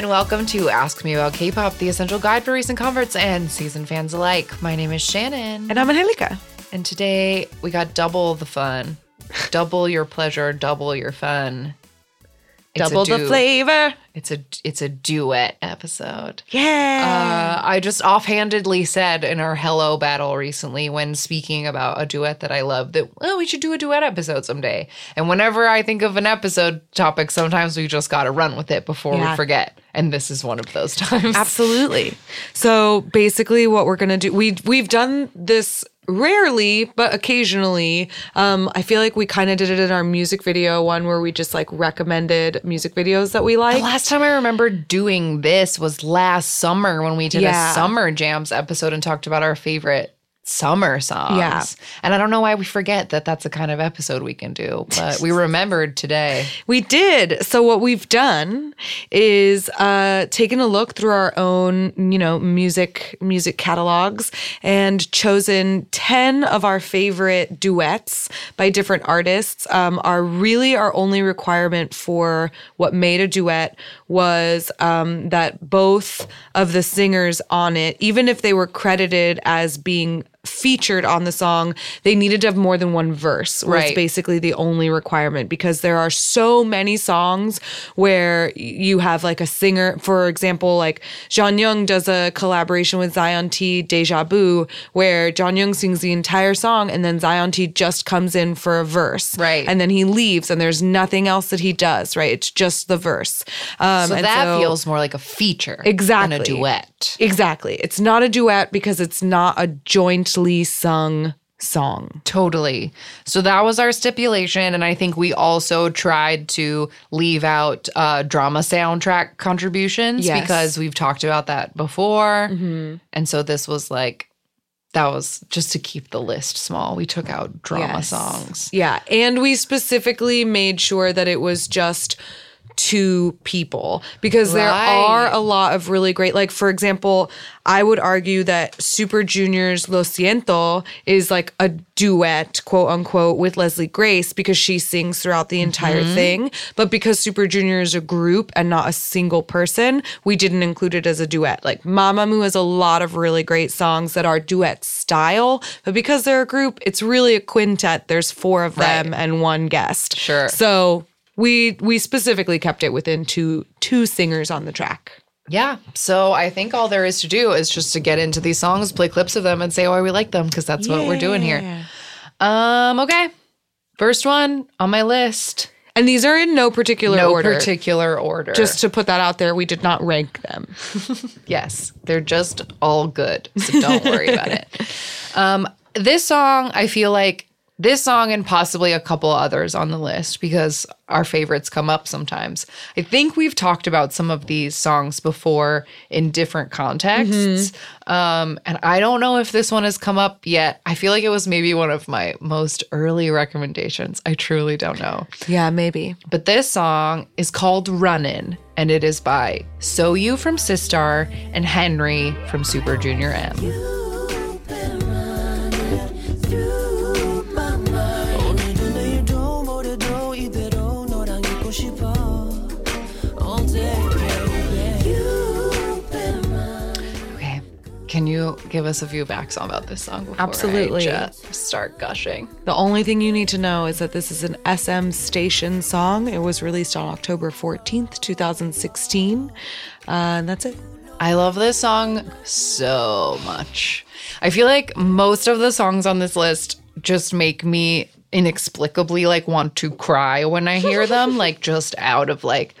and welcome to Ask Me About K-pop, the essential guide for recent converts and season fans alike. My name is Shannon, And I'm Angelica. and today we got double the fun, double your pleasure, double your fun. Double the flavor. It's a it's a duet episode. Yeah. Uh, I just offhandedly said in our Hello battle recently when speaking about a duet that I love that, well, we should do a duet episode someday. And whenever I think of an episode topic, sometimes we just got to run with it before Yeah. we forget. And this is one of those times. Absolutely. So basically, what we're gonna do we we've done this rarely, but occasionally. Um, I feel like we kind of did it in our music video one where we just like recommended music videos that we The like. last time I remember doing this was last summer when we did Yeah. a summer jams episode and talked about our favorite summer songs. Yeah. And I don't know why we forget that that's the kind of episode we can do, but we remembered today. We did. So what we've done is uh taken a look through our own, you know, music music catalogs and chosen 10 of our favorite duets by different artists. Um our really our only requirement for what made a duet was um that both of the singers on it, even if they were credited as being featured on the song, they needed to have more than one verse. Right. basically the only requirement because there are so many songs where you have like a singer, for example, like Jonghyun does a collaboration with Zion T, Deja Vu, where Jonghyun sings the entire song and then Zion T just comes in for a verse. Right. And then he leaves and there's nothing else that he does, right? It's just the verse. Um, So that so- feels more like a feature Exactly. than a duet. Exactly. It's not a duet because it's not a jointly sung song. Totally. So that was our stipulation. And I think we also tried to leave out uh, drama soundtrack contributions Yes. because we've talked about that before. And so this was like, that was just to keep the list small. We took out drama Yes. songs. Yeah. And we specifically made sure that it was just two people because there are a lot of really great, like, for example, I would argue that Super Junior's Lo Siento is like a duet, quote unquote, with Leslie Grace because she sings throughout the entire mm-hmm. thing. But because Super Junior is a group and not a single person, we didn't include it as a duet. Like Mamamoo has a lot of really great songs that are duet style, but because they're a group, it's really a quintet. There's four of them Right. and one guest. Sure. So we we specifically kept it within two two singers on the track. Yeah. So I think all there is to do is just to get into these songs, play clips of them, and say why we like them because that's what we're doing here. Um, okay. First one on my list. And these are in no particular No order. particular order. Just to put that out there, we did not rank them. Yes, they're just all good. So don't worry about it. Um, this song, I feel like this song and possibly a couple others on the list because our favorites come up sometimes. I think we've talked about some of these songs before in different contexts. Um, and I don't know if this one has come up yet. I feel like it was maybe one of my most early recommendations. I truly don't know. Yeah, maybe. But this song is called Runnin', and it is by Soyou from Sistar and Henry from Super Junior M. Can you give us a few facts about this song before Absolutely. I just start gushing? The only thing you need to know is that this is an SM station song. It was released on October 14th, 2016. Uh, and that's it. I love this song so much. I feel like most of the songs on this list just make me inexplicably like want to cry when I hear them, like just out of like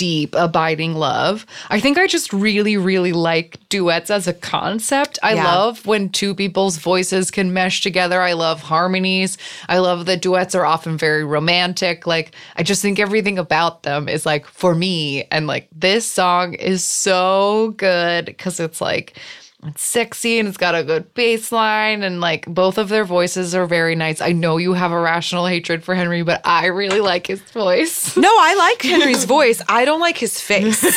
deep abiding love. I think I just really really like duets as a concept. I Yeah. love when two people's voices can mesh together. I love harmonies. I love that duets are often very romantic. Like I just think everything about them is like for me and like this song is so good cuz it's like it's sexy and it's got a good bass line and like both of their voices are very nice. I know you have a rational hatred for Henry, but I really like his voice. No, I like Henry's voice. I don't like his face.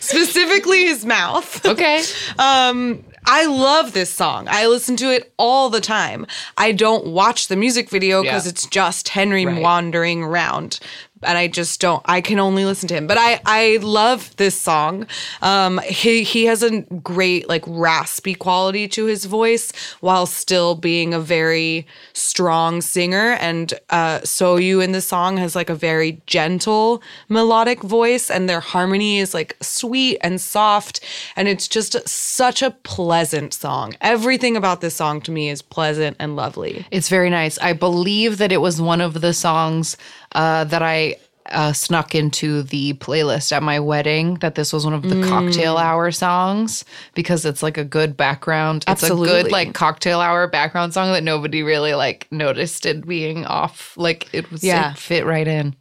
Specifically his mouth. Okay. Um, I love this song. I listen to it all the time. I don't watch the music video because Yeah. it's just Henry Right. wandering around. And I just don't. I can only listen to him, but I I love this song. Um, he he has a great like raspy quality to his voice while still being a very strong singer. And uh, Soyou in the song has like a very gentle melodic voice, and their harmony is like sweet and soft, and it's just such a pleasant song. Everything about this song to me is pleasant and lovely. It's very nice. I believe that it was one of the songs uh, that I uh, snuck into the playlist at my wedding. That this was one of the Mm. cocktail hour songs because it's like a good background. It's a Absolutely. good like cocktail hour background song that nobody really like noticed it being off. Like it was, Yeah. it fit right in.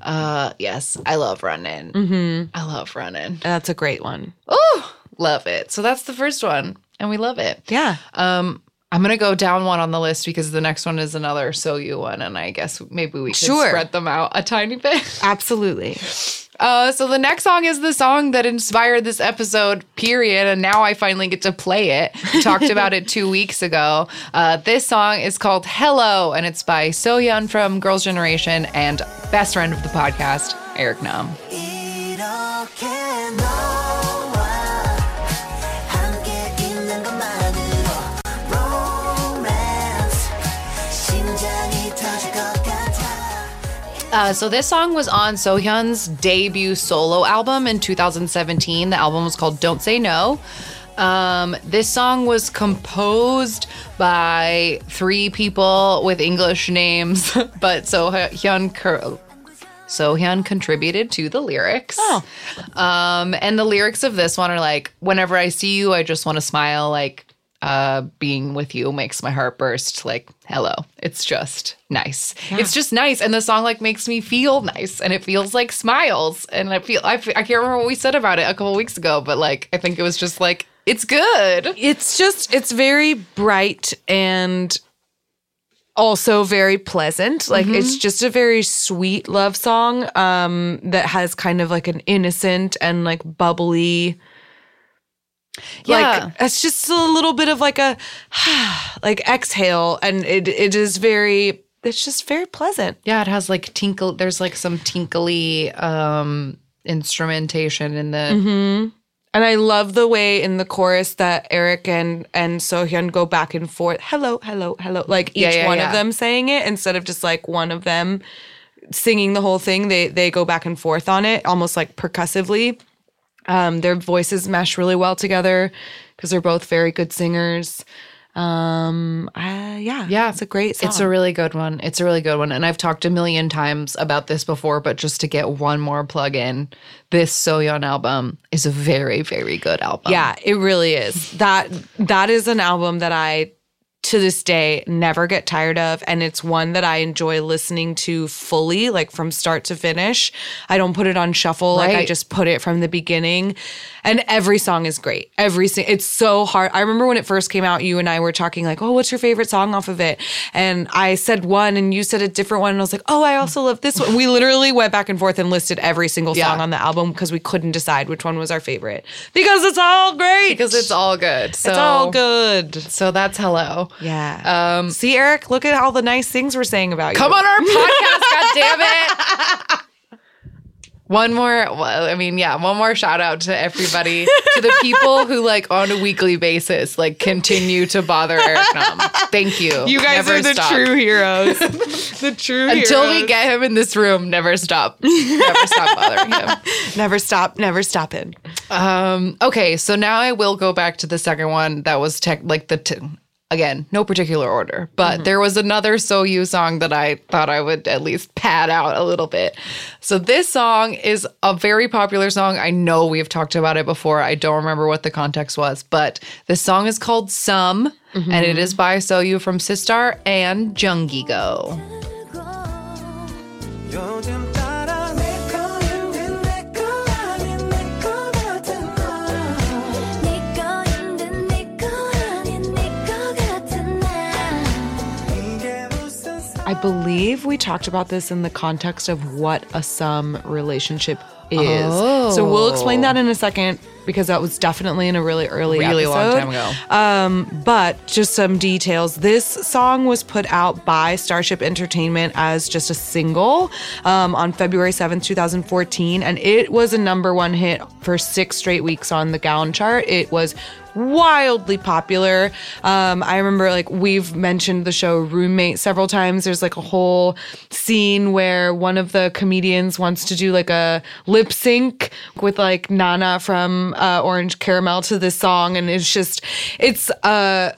Uh, yes, I love running. Mm-hmm. I love running. That's a great one. Oh, love it. So that's the first one, and we love it. Yeah. Um, I'm gonna go down one on the list because the next one is another Soyou one, and I guess maybe we could Sure. spread them out a tiny bit. Absolutely. Uh, so the next song is the song that inspired this episode, period. And now I finally get to play it. We talked about it two weeks ago. Uh, this song is called Hello, and it's by Seohyun from Girls' Generation and best friend of the podcast, Eric Nam. Uh, so this song was on Seohyun's debut solo album in 2017. The album was called "Don't Say No." Um, this song was composed by three people with English names, but Seohyun cur- Seohyun contributed to the lyrics. Oh. Um, and the lyrics of this one are like, "Whenever I see you, I just want to smile. Like, uh, being with you makes my heart burst. Like, hello. It's just nice. It's just nice, and the song like makes me feel nice, and it feels like smiles. And I feel I, I can't remember what we said about it a couple weeks ago, but like I think it was just like it's good. It's just it's very bright and also very pleasant. Like it's just a very sweet love song um that has kind of like an innocent and like bubbly Yeah. like it's just a little bit of like a like exhale and it it is very it's just very pleasant. Yeah, it has like tinkle. There's like some tinkly um instrumentation in the. And I love the way in the chorus that Eric and and Seohyun go back and forth. Hello, hello, hello. Like each Yeah, yeah, one yeah. of them saying it instead of just like one of them singing the whole thing. They they go back and forth on it, almost like percussively. Um, their voices mesh really well together because they're both very good singers. Um, uh, yeah, Yeah, it's a great song. It's a really good one. It's a really good one. And I've talked a million times about this before, but just to get one more plug in, this Seohyun album is a very, very good album. Yeah, it really is. That that is an album that I to this day never get tired of and it's one that I enjoy listening to fully like from start to finish. I don't put it on shuffle like I just put it from the beginning. And every song is great. Every sing- it's so hard. I remember when it first came out you and I were talking like, "Oh, what's your favorite song off of it?" And I said one and you said a different one and I was like, "Oh, I also love this one." We literally went back and forth and listed every single song Yeah. on the album because we couldn't decide which one was our favorite. Because it's all great. Because it's all good. So, It's all good. So that's hello. Yeah. Um, See, Eric, look at all the nice things we're saying about you. Come on our podcast, God damn it. One more, well, I mean, yeah, one more shout out to everybody, to the people who, like, on a weekly basis, like, continue to bother Eric Nam. Thank you. You guys Never are the stop. true heroes. the true Until heroes. we get him in this room, never stop. Never stop bothering him. Never stop, never stop it. Um, okay, so now I will go back to the second one that was tech like the t- again, no particular order, but mm-hmm. there was another Soyou song that I thought I would at least pad out a little bit. So this song is a very popular song. I know we've talked about it before. I don't remember what the context was, but this song is called Some mm-hmm. and it is by So You from Sistar and Junggigo I believe we talked about this in the context of what a sum relationship is. So we'll explain that in a second. because that was definitely in a really early Really long time ago. Um, but just some details. This song was put out by Starship Entertainment as just a single um, on February 7th, 2014. And it was a number one hit for six straight weeks on the Gaon chart. It was wildly popular. Um, I remember like we've mentioned the show Roommate several times. There's like a whole scene where one of the comedians wants to do like a lip sync with like Nana from uh, Orange Caramel to this song, and it's just it's uh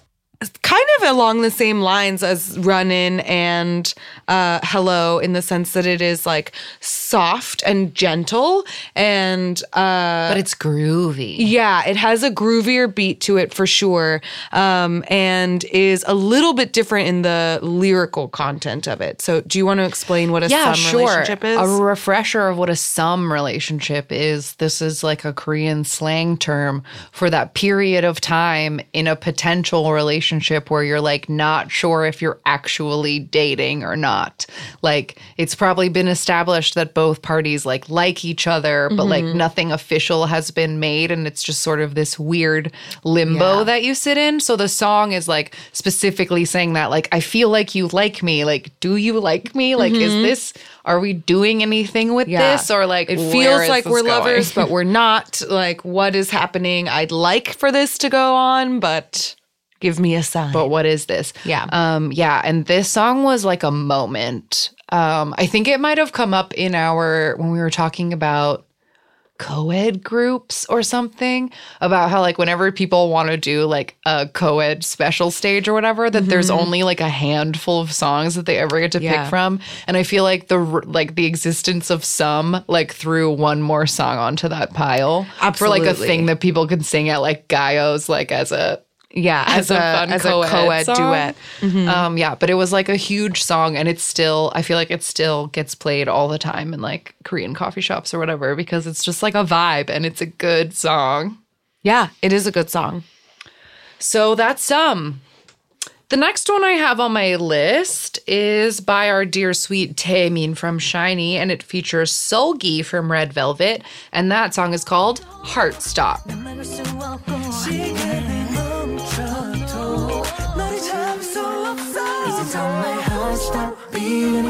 kind of along the same lines as Runnin' and uh, Hello in the sense that it is like soft and gentle and uh, but it's groovy. yeah, it has a groovier beat to it for sure, um, and is a little bit different in the lyrical content of it. So, do you want to explain what a yeah, sum sure. relationship is? A refresher of what a sum relationship is. This is like a Korean slang term for that period of time in a potential relationship where you're like not sure if you're actually dating or not. Like it's probably been established that both parties like like each other, but like Mm-hmm. nothing official has been made and it's just sort of this weird limbo Yeah. that you sit in. So the song is like specifically saying that like I feel like you like me. Like do you like me? Like is this are we doing anything with Mm-hmm. Yeah. this or like it feels like we're going? lovers, but we're not. Like, what is happening? I'd like for this to go on, but give me a sign. but what is this? Yeah. Um yeah, and this song was like a moment. Um I think it might have come up in our when we were talking about co-ed groups or something about how like whenever people want to do like a co-ed special stage or whatever that there's only like a handful of songs that they ever get to Mm-hmm. Yeah. pick from and i feel like the like the existence of some like threw one more song onto that pile for like a thing that people can sing at like Gayos like as a yeah, as, a, as a co-ed song. duet. Mm-hmm. Um, yeah, but it was like a huge song, and it's still. I feel like it still gets played all the time in like Korean coffee shops or whatever because it's just like a vibe and it's a good song. Yeah, it is a good song. So that's um. The next one I have on my list is by our dear sweet Taemin from SHINee, and it features Seulgi from Red Velvet, and that song is called Heart Stop. 막을 수 없고 시간이 멈춰도 너를 잡을 수 없어 이제 정말 heart stop beating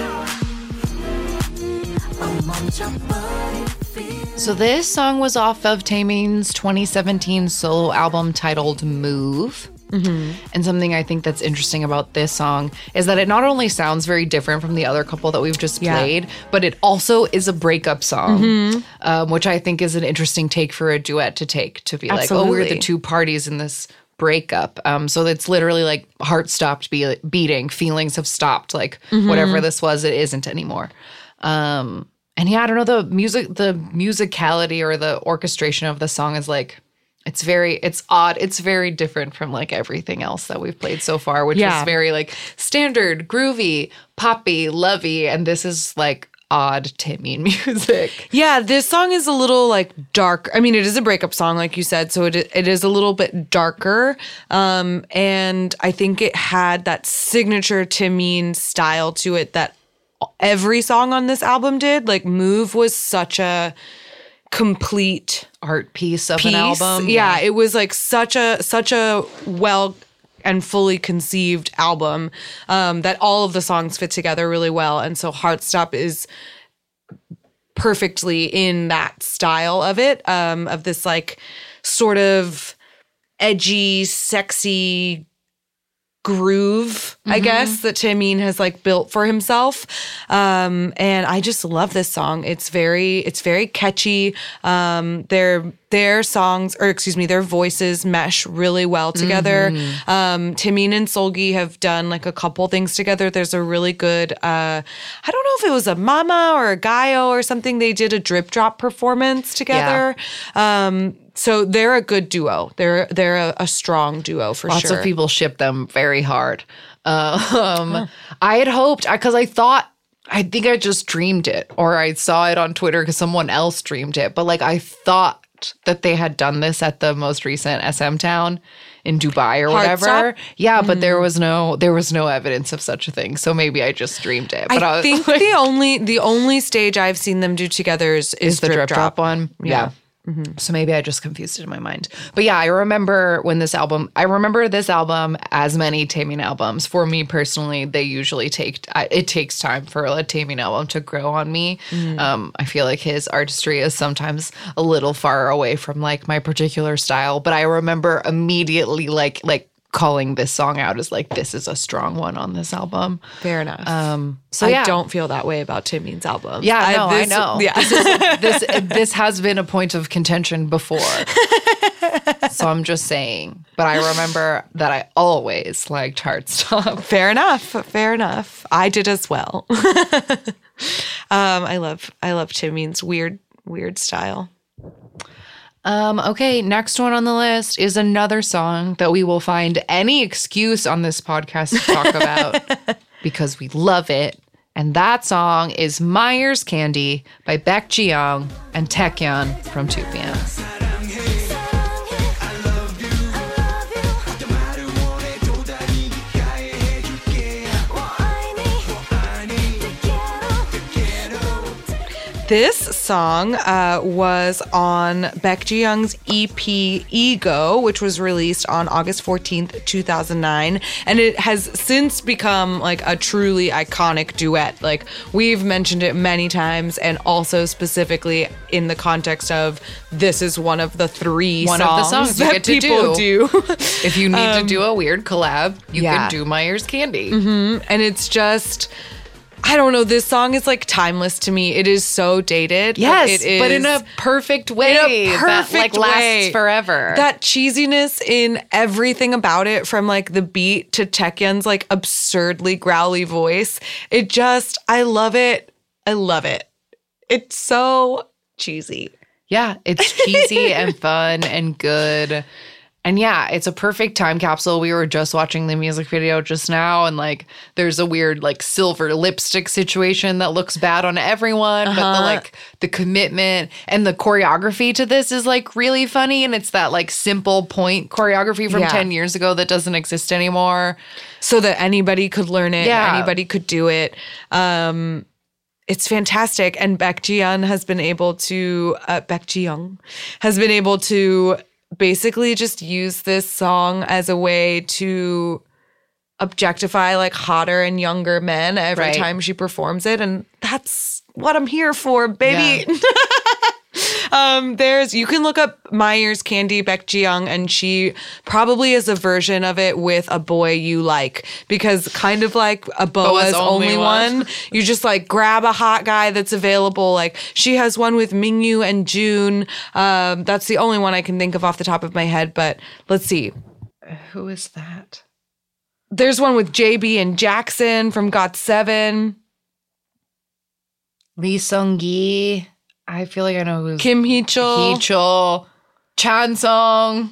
어 멈춰버린 feeling So this song was off of Taemin's 2017 solo album titled Move. And something I think that's interesting about this song is that it not only sounds very different from the other couple that we've just Yeah. played, but it also is a breakup song, um, which I think is an interesting take for a duet to take to be like, oh, we're the Absolutely. two parties in this breakup. Um, so it's literally like heart stopped be- beating, feelings have stopped, like whatever this was, it isn't anymore. Um, and yeah, I don't know the music, the musicality or the orchestration of the song is like, it's very, it's odd. It's very different from like everything else that we've played so far, which Yeah. is very like standard, groovy, poppy, lovey, and this is like odd Timmy music. Yeah, this song is a little like dark. I mean, it is a breakup song, like you said, so it it is a little bit darker. Um, and I think it had that signature Taemin style to it that every song on this album did. Like, "Move" was such a complete Art piece of piece. an album. Yeah, it was like such a such a well and fully conceived album um, that all of the songs fit together really well. And so Heartstop is perfectly in that style of it, um, of this like sort of edgy, sexy groove, I guess, that Taemin has like built for himself. Um, and I just love this song. It's very, it's very catchy. Um, their their songs, or excuse me, their voices mesh really well together. Um, Taemin and Seulgi have done like a couple things together. There's a really good, uh, I don't know if it was a Mama or a Gayo or something. They did a drip drop performance together. Um, so they're a good duo. They're they're a, a strong duo for Lots sure. Lots of people ship them very hard. Um, I had hoped because I thought I think I just dreamed it, or I saw it on Twitter because someone else dreamed it. But like I thought that they had done this at the most recent SM Town in Dubai or whatever. Yeah, but there was no there was no evidence of such a thing. So maybe I just dreamed it. But I was think like, the only the only stage I've seen them do together is, is, is the drip drop one. Yeah. So maybe I just confused it in my mind. But yeah, I remember when this album, I remember this album as many Taemin albums. For me personally, they usually take, I, it takes time for a Taemin album to grow on me. Um, I feel like his artistry is sometimes a little far away from like my particular style. But I remember immediately like, like, calling this song out as like this is a strong one on this album Fair enough. um so I yeah don't feel that way about Timmy's album. yeah, no, I, know. Yeah. This, is, this this has been a point of contention before. so I'm just saying. But I remember that I always liked Heartstop. Fair enough. Fair enough. I did as well. um, I love I love Timmy's weird weird style. Um, okay, next one on the list is another song that we will find any excuse on this podcast to talk about because we love it. And that song is My Ear's Candy by Baek Ji Young and Taecyeon from 2PM. This song uh, was on Baek Ji Young's EP Ego, which was released on August 14th, 2009. And it has since become like a truly iconic duet. Like we've mentioned it many times, and also specifically in the context of this is one of the three One of the songs, songs you that get to people do. If you need to do a weird collab, you yeah. can do My Ear's Candy. and it's just. I don't know. This song is like timeless to me. It is so dated. Yes, it is but in a perfect way. in a that, perfect like, lasts forever. That cheesiness in everything about it, from like the beat to Taecyeon's like absurdly growly voice. It just, I love it. I love it. It's so cheesy. yeah, it's cheesy and fun and good. And yeah, it's a perfect time capsule. We were just watching the music video just now, and like there's a weird like silver lipstick situation that looks bad on everyone, but the like the commitment and the choreography to this is like really funny. And it's that like simple point choreography from Yeah. 10 years ago that doesn't exist anymore. So that anybody could learn it, Yeah. anybody could do it. Um, it's fantastic. And Baek Ji-yeon has been able to, uh, Baek Ji-young has been able to basically just use this song as a way to objectify like hotter and younger men every Right. time she performs it. And that's what I'm here for, baby. Um, there's you can look up My Ear's Candy Baek Jiyoung, and she probably is a version of it with a boy you like because kind of like a BoA's, BoA's only, Only one. One. You just like grab a hot guy that's available. Like she has one with Mingyu and June. Um, that's the only one I can think of off the top of my head. But let's see. Who is that? There's one with JB and Jackson from Got Seven. Lee Seung Gi. I feel like I know who's Kim Hee Chul. Heechul, Chansung.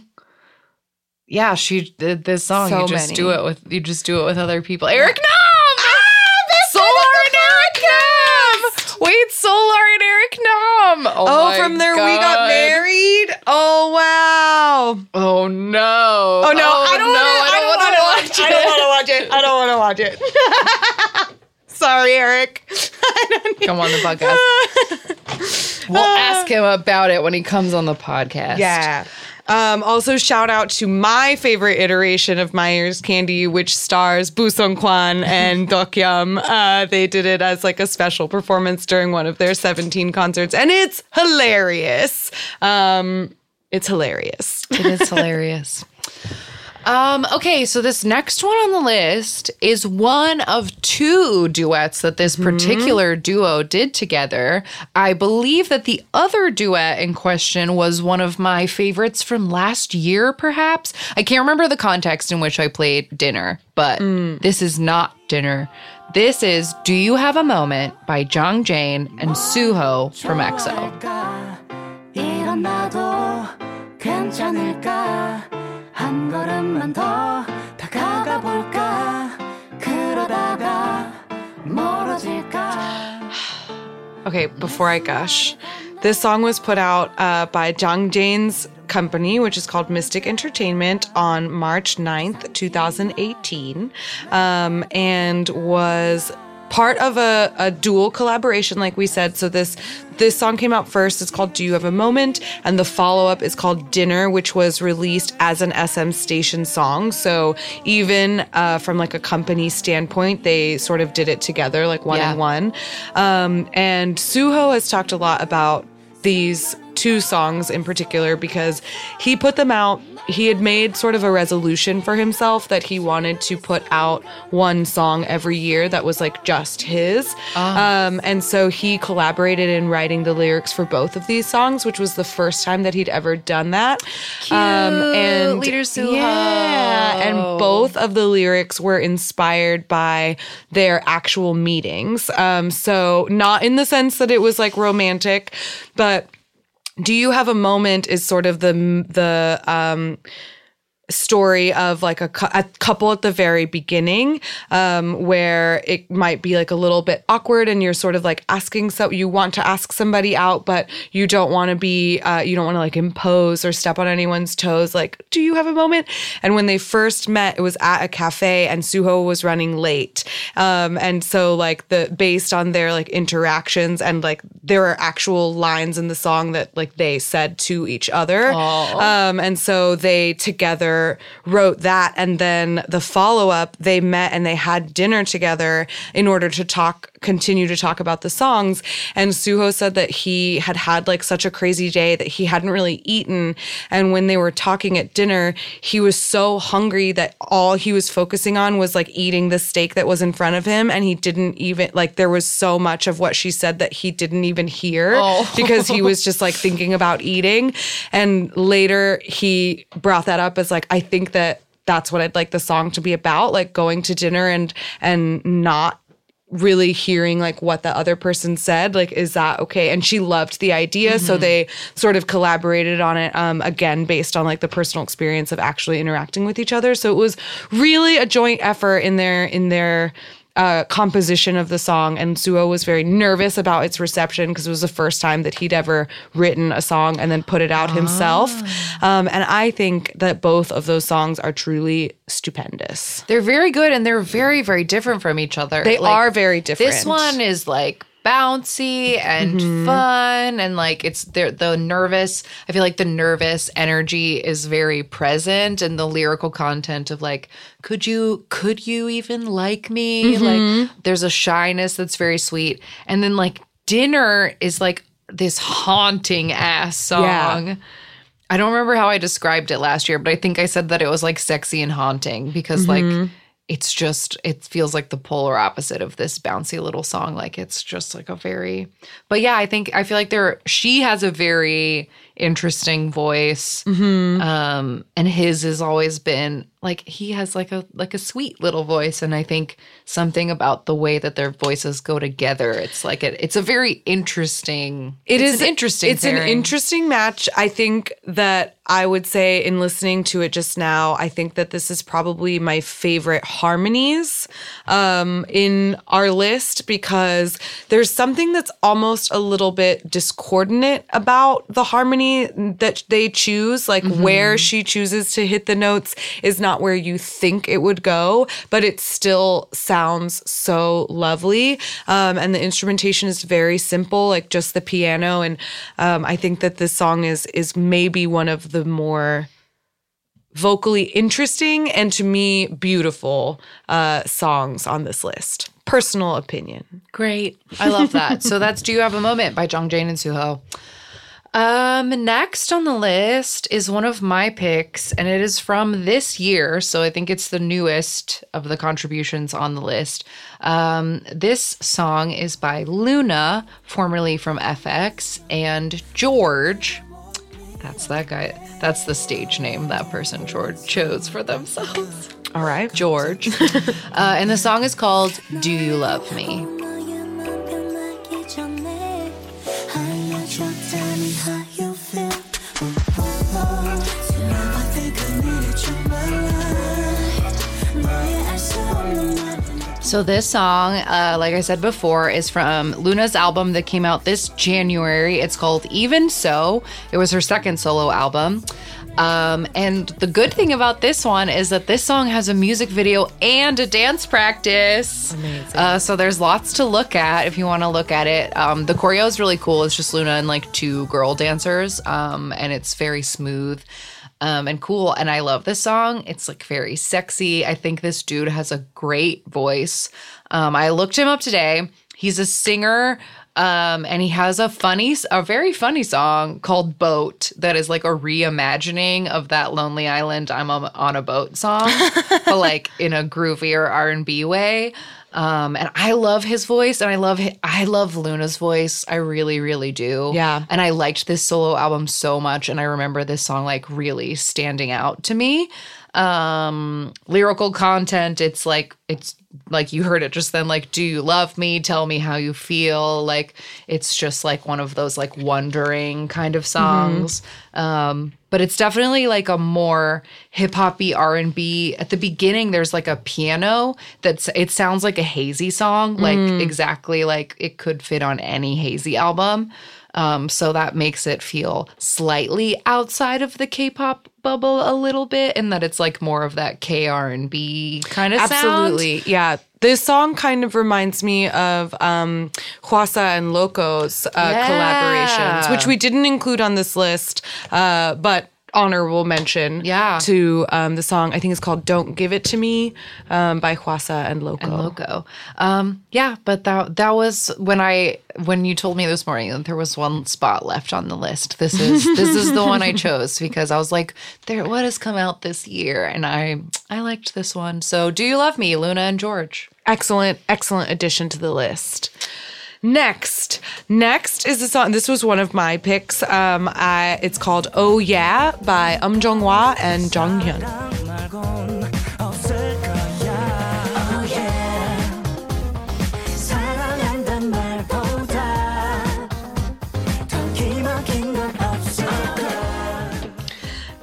Yeah, she did this song. So you just many. do it with you just do it with other people. Eric Nam! Ah, Solar and Eric Nam! Wait, Solar and Eric Nam! Oh, Oh, from there we got married. Oh wow. Oh no. Oh no, oh, I don't no, want to. I don't want to wanna watch it. I don't want to watch it. I don't want to watch it. Sorry, Eric. Come on the podcast. we'll ask him about it when he comes on the podcast. Yeah. Um, also, shout out to my favorite iteration of My Ear's Candy, which stars Boo Seungkwan and Dokyeom. Uh, they did it as like a special performance during one of their 17 concerts, and it's hilarious. Um, it's hilarious. It is hilarious. Um, okay, so this next one on the list is one of two duets that this particular duo did together. I believe that the other duet in question was one of my favorites from last year, perhaps. I can't remember the context in which I played Dinner, but this is not Dinner. This is Do You Have a Moment by Jang Jae-in and Suho from EXO. 걸음만 더 다가가 볼까? 그러다가 멀어질까? Okay, before I gush, this song was put out uh, by Jang Jae-in's company, which is called Mystic Entertainment, on March 9th, 2018, um, and was part of a, a dual collaboration, like we said. So this this song came out first. It's called "Do You Have a Moment," and the follow up is called "Dinner," which was released as an SM station song. So even uh, from like a company standpoint, they sort of did it together, like one Yeah. on one. Um, and Suho has talked a lot about these two songs in particular because he put them out. He had made sort of a resolution for himself that he wanted to put out one song every year that was like just his. Um, and so he collaborated in writing the lyrics for both of these songs, which was the first time that he'd ever done that. Um, Cute. Leader Suho. yeah, and both of the lyrics were inspired by their actual meetings. Um, so not in the sense that it was like romantic, but do you have a moment is sort of the the um story of like a, a couple at the very beginning um, where it might be like a little bit awkward and you're sort of like asking so you want to ask somebody out but you don't want to be uh, you don't want to like impose or step on anyone's toes like do you have a moment? And when they first met it was at a cafe and suho was running late um, and so like the based on their like interactions and like there are actual lines in the song that like they said to each other. Um, and so they together wrote that. And then the follow up, they met and they had dinner together in order to talk, continue to talk about the songs. And Suho said that he had had like such a crazy day that he hadn't really eaten. And when they were talking at dinner, he was so hungry that all he was focusing on was like eating the steak that was in front of him. And he didn't even, like, there was so much of what she said that he didn't even hear oh. because he was just like thinking about eating. And later he brought that up as like, I think that that's what I'd like the song to be about, like going to dinner and and not really hearing like what the other person said like is that okay? And she loved the idea so they sort of collaborated on it um, again based on like the personal experience of actually interacting with each other. So it was really a joint effort in their in their uh, composition of the song, and Suho was very nervous about its reception because it was the first time that he'd ever written a song and then put it out himself. Um, and I think that both of those songs are truly stupendous. They're very good and they're very, very different from each other. They Like, are very different. This one is like bouncy and Mm-hmm. fun and like it's the the nervous I feel like the nervous energy is very present and the lyrical content of like could you could you even like me Mm-hmm. like there's a shyness that's very sweet and then like dinner is like this haunting ass song Yeah. I don't remember how I described it last year, but I think I said that it was like sexy and haunting because like it's just it feels like the polar opposite of this bouncy little song. Like it's just like a very but yeah, I think I feel like there she has a very interesting voice. Um and his has always been like he has like a like a sweet little voice and I think something about the way that their voices go together. It's like a, it's a very interesting It it's is interesting It's an interesting match. I think that I would say in listening to it just now, I think that this is probably my favorite harmonies um, in our list because there's something that's almost a little bit discordant about the harmony that they choose. Like Mm-hmm. where she chooses to hit the notes is not where you think it would go, but it still sounds so lovely. Um, and the instrumentation is very simple, like just the piano. And um, I think that this song is is maybe one of the more vocally interesting and to me beautiful uh, songs on this list. Personal opinion. Great. I love that. so that's Do You Have a Moment by Jang Jae-in and Suho. Um, next on the list is one of my picks, and it is from this year. So I think it's the newest of the contributions on the list. Um, this song is by Luna, formerly from f(x), and George. That's that guy. That's the stage name that person George chose for themselves. All right. George. uh, and the song is called Do You Love Me? So this song, uh, like I said before, is from Luna's album that came out this January. It's called Even So. It was her second solo album. Um, and the good thing about this one is that this song has a music video and a dance practice. Amazing. Uh, so there's lots to look at if you want to look at it. Um, the choreo is really cool. It's just Luna and like two girl dancers, um, and it's very smooth um, and cool. And I love this song. It's like very sexy. I think this dude has a great voice. Um, I looked him up today. He's a singer. Um, and he has a funny, a very funny song called "Boat" that is like a reimagining of that "Lonely Island" "I'm on a boat" song, but like in a groovier R and B way. Um, and I love his voice, and I love I love Luna's voice. I really, really do. Yeah. And I liked this solo album so much, and I remember this song like really standing out to me. Um, lyrical content, it's like it's like you heard it just then. Like, do you love me? Tell me how you feel. Like, it's just like one of those like wondering kind of songs. Um, but it's definitely like a more hip hoppy R and B. At the beginning, there's like a piano that's it sounds like a Heize song, like exactly like it could fit on any Heize album. Um, so that makes it feel slightly outside of the K-pop bubble a little bit, and that it's like more of that K R and B kind of sound. Absolutely. Yeah. This song kind of reminds me of um, Hwasa and Loco's uh, Yeah. collaborations, which we didn't include on this list, uh, but honorable mention Yeah. to um, the song. I think it's called "Don't Give It to Me" um, by Hwasa and Loco. and Loco. Um, yeah, but that that was when I when you told me this morning that there was one spot left on the list. This is this is the one I chose because I was like, there what has come out this year, and I I liked this one. So, do you love me, Luna and George? excellent, excellent addition to the list. Next, next is the song. This was one of my picks. Um, I, it's called "Oh Yeah" by Um Jung Hwa and Jong Hyun.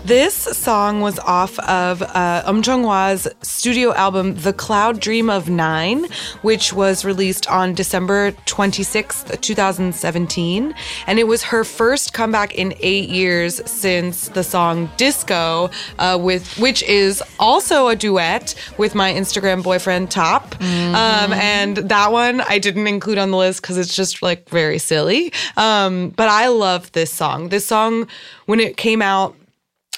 This song was off of uh, Um Jung Hwa's studio album "The Cloud Dream of Nine," which was released on December 26th, 2017, and it was her first comeback in eight years since the song "Disco," uh, with which is also a duet with my Instagram boyfriend Top, um, and that one I didn't include on the list because it's just like very silly. Um, but I love this song. This song when it came out.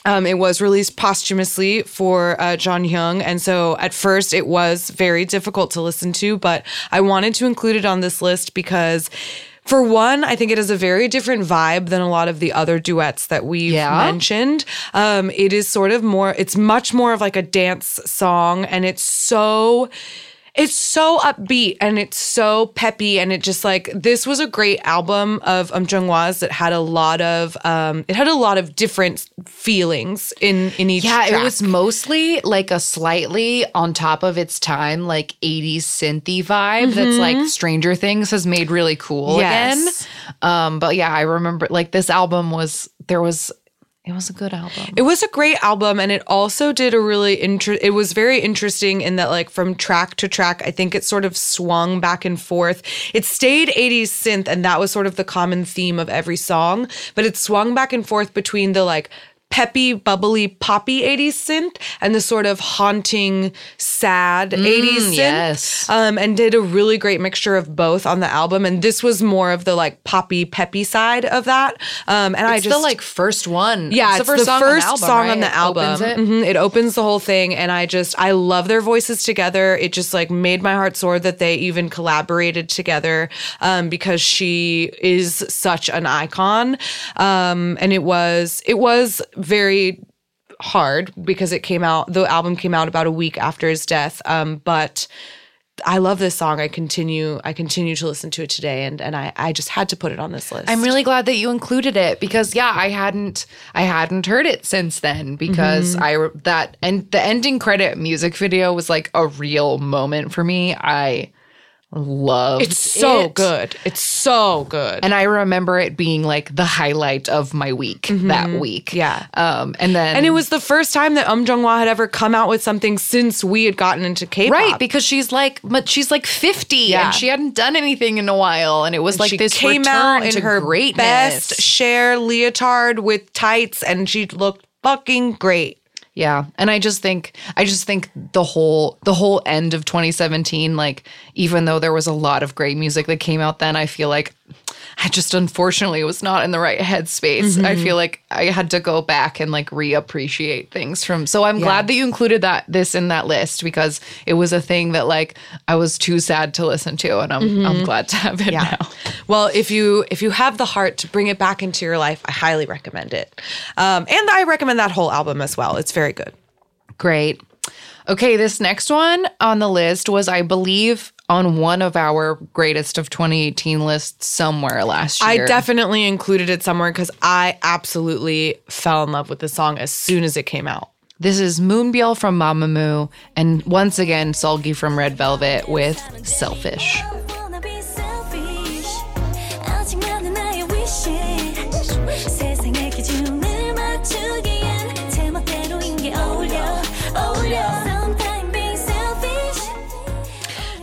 Um, it was released posthumously for uh, Jonghyun. and so at first it was very difficult to listen to, but I wanted to include it on this list because. For one, I think it has a very different vibe than a lot of the other duets that we've Yeah? mentioned. Um, it is sort of more, it's much more of like a dance song, and it's so it's so upbeat and it's so peppy and it just like this was a great album of um Jung Hwa's that had a lot of um it had a lot of different feelings in in each Yeah, it was mostly like a slightly on top of its time, like 80s synthy vibe that's like Stranger Things has made really cool Yes. again. Um, but yeah, I remember like this album was there was it was a good album. It was a great album and it also did a really inter- it was very interesting in that like from track to track I think it sort of swung back and forth. It stayed 80s synth and that was sort of the common theme of every song, but it swung back and forth between the like peppy, bubbly, poppy 80s synth and the sort of haunting, sad 80s synth. yes. Um, and did a really great mixture of both on the album. And this was more of the like poppy, peppy side of that. Um, and I It's just the like first one. yeah, it's, the first, song, on the, album, song right? on the It album. opens it. Mhm, It opens the whole thing, and I just I love their voices together. It just like made my heart soar that they even collaborated together um, because she is such an icon, um, and it was it was very hard because it came out the album came out about a week after his death um but I love this song. I continue I continue to listen to it today and and I I just had to put it on this list. I'm really glad that you included it because yeah, I hadn't I hadn't heard it since then because Mm-hmm. I that and the ending credit music video was like a real moment for me. I loved It's so it. good. It's so good. And I remember it being like the highlight of my week that week. Mm-hmm. Yeah. Um and then And it was the first time that Um Jung Hwa had ever come out with something since we had gotten into K-pop. Right, because she's like, but she's like fifty, Yeah. and she hadn't done anything in a while, and it was like she this came out in her greatness. best share leotard with tights, and she looked fucking great. Yeah. And I just think I just think the whole the whole end of 2017 like even though there was a lot of great music that came out then I feel like I just unfortunately was not in the right headspace. I feel like I had to go back and like reappreciate things from so I'm glad that you included that this in that list because it was a thing that like I was too sad to listen to and I'm I'm glad to have it now. Well, if you if you have the heart to bring it back into your life, I highly recommend it. Um, and I recommend that whole album as well. It's very good. Great. Okay, this next one on the list was, I believe, on one of our greatest of 2018 lists somewhere last year. I definitely included it somewhere because I absolutely fell in love with the song as soon as it came out. This is Moonbyul from Mamamoo, and once again, Seulgi from Red Velvet with Selfish. selfish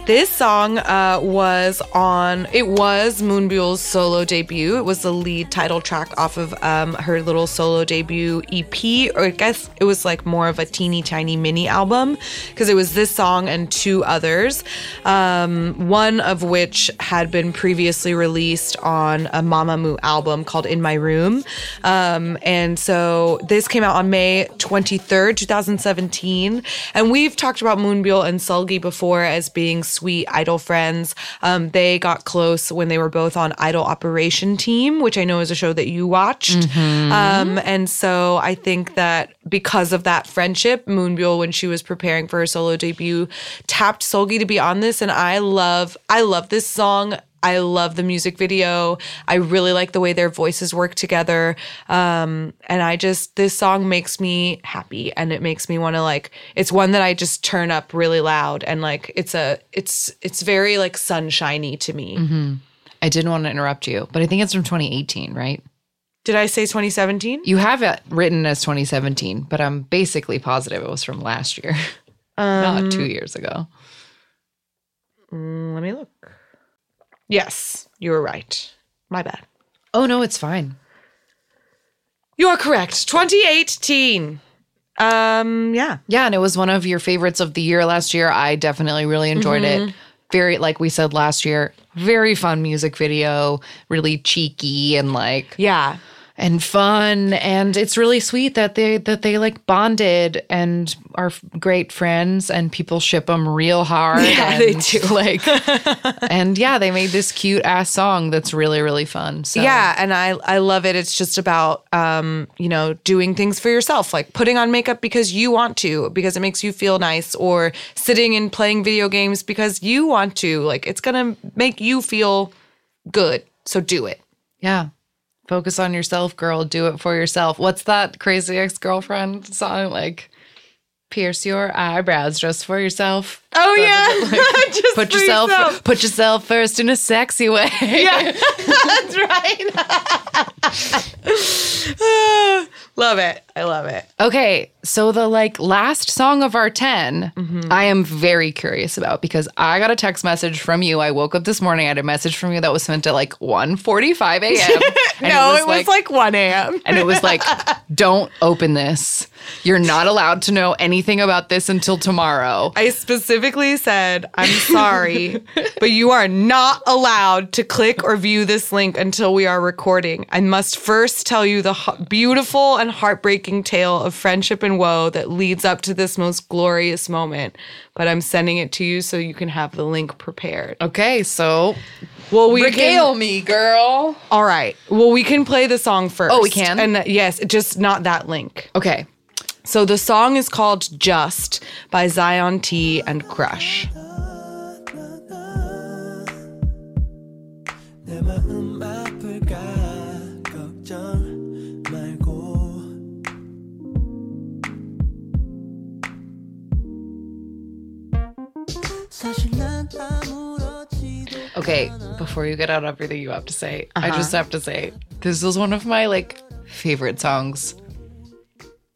This song uh, was on, it was Moonbyul's solo debut. It was the lead title track off of um, her little solo debut EP, or I guess it was like more of a teeny tiny mini album because it was this song and two others, um, one of which had been previously released on a Mamamoo album called In My Room. Um, and so this came out on May 23rd, 2017. And we've talked about Moonbyul and Seulgi before as being sweet idol friends. Um, they got close when they were both on Idol Operation Team, which I know is a show that you watched. Um, and so I think that because of that friendship, Moonbyul, when she was preparing for her solo debut, tapped Seulgi to be on this. And I love, I love this song. I love the music video. I really like the way their voices work together. Um, and I just, this song makes me happy and it makes me want to like, it's one that I just turn up really loud and like, it's a, it's, it's very like sunshiny to me. I didn't want to interrupt you, but I think it's from 2018, right? Did I say 2017? You have it written as 2017, but I'm basically positive it was from last year, not two years ago. Mm, let me look. Yes, you were right. My bad. Oh, no, it's fine. You are correct. 2018. Um, yeah. Yeah, and it was one of your favorites of the year last year. I definitely really enjoyed it. Very, like we said last year, very fun music video, really cheeky and like Yeah. And fun, and it's really sweet that they that they like bonded and are great friends, and people ship them real hard. Yeah, and, they do. Like, and yeah, they made this cute ass song that's really really fun. So Yeah, and I I love it. It's just about um, you know, doing things for yourself, like putting on makeup because you want to, because it makes you feel nice, or sitting and playing video games because you want to. Like it's gonna make you feel good. So do it. yeah. Focus on yourself, girl. Do it for yourself. What's that crazy ex girlfriend song like? Pierce your eyebrows just for yourself. Oh yeah. Just Put for yourself, put yourself first in a sexy way. Yeah, that's right. love it. I love it. Okay, so the like last song of our 10, Mm-hmm. I am very curious about because I got a text message from you. I woke up this morning, I had a message from you that was sent at like 1:45 a.m. no, it was, like, 1 a.m. and it was like, don't open this. You're not allowed to know anything about this until tomorrow. I specifically said, I'm sorry, but you are not allowed to click or view this link until we are recording. I must first tell you the beautiful and heartbreaking tale of friendship and woe that leads up to this most glorious moment. But I'm sending it to you so you can have the link prepared. Okay, so Well, we regale can, me, girl. All right. Well, we can play the song first. Oh, we can? And uh, yes, just not that link. Okay. So the song is called Just by Zion T and Crush. Okay, before you get out everything you have to say, I Uh-huh. just have to say this is one of my like favorite songs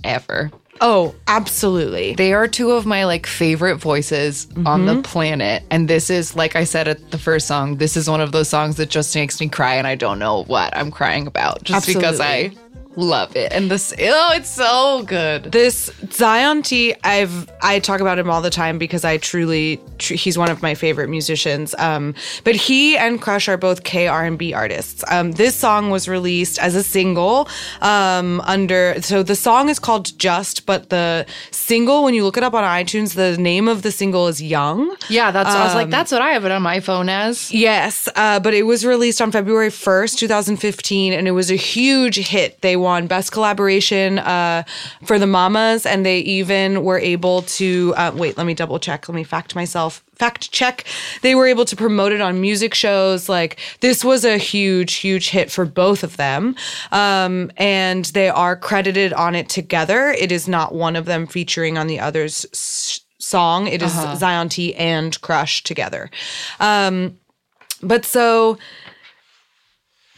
ever. Oh, absolutely. They are two of my like favorite voices on Mm-hmm. the planet. And this is, like I said at the first song, this is one of those songs that just makes me cry and I don't know what I'm crying about. Just because I love it. And this, oh, it's so good. This Zion T, I've I talk about him all the time because I truly tr- he's one of my favorite musicians. Um, but he and Crush are both K R and B artists. Um, this song was released as a single um, under so the song is called Just, but the single when you look it up on iTunes, the name of the single is Young. Yeah, that's. I was like, Um, that's what I have it on my phone as. Yes, uh, but it was released on February 1st, 2015, and it was a huge hit. They won Best Collaboration uh, for the MAMAs, and they even were able to. Uh, wait, let me double check. Let me fact myself. Fact check. They were able to promote it on music shows. Like, this was a huge, huge hit for both of them. Um, and they are credited on it together. It is not one of them featuring on the other's s- song. It is Zion T and Crush together. Um, but so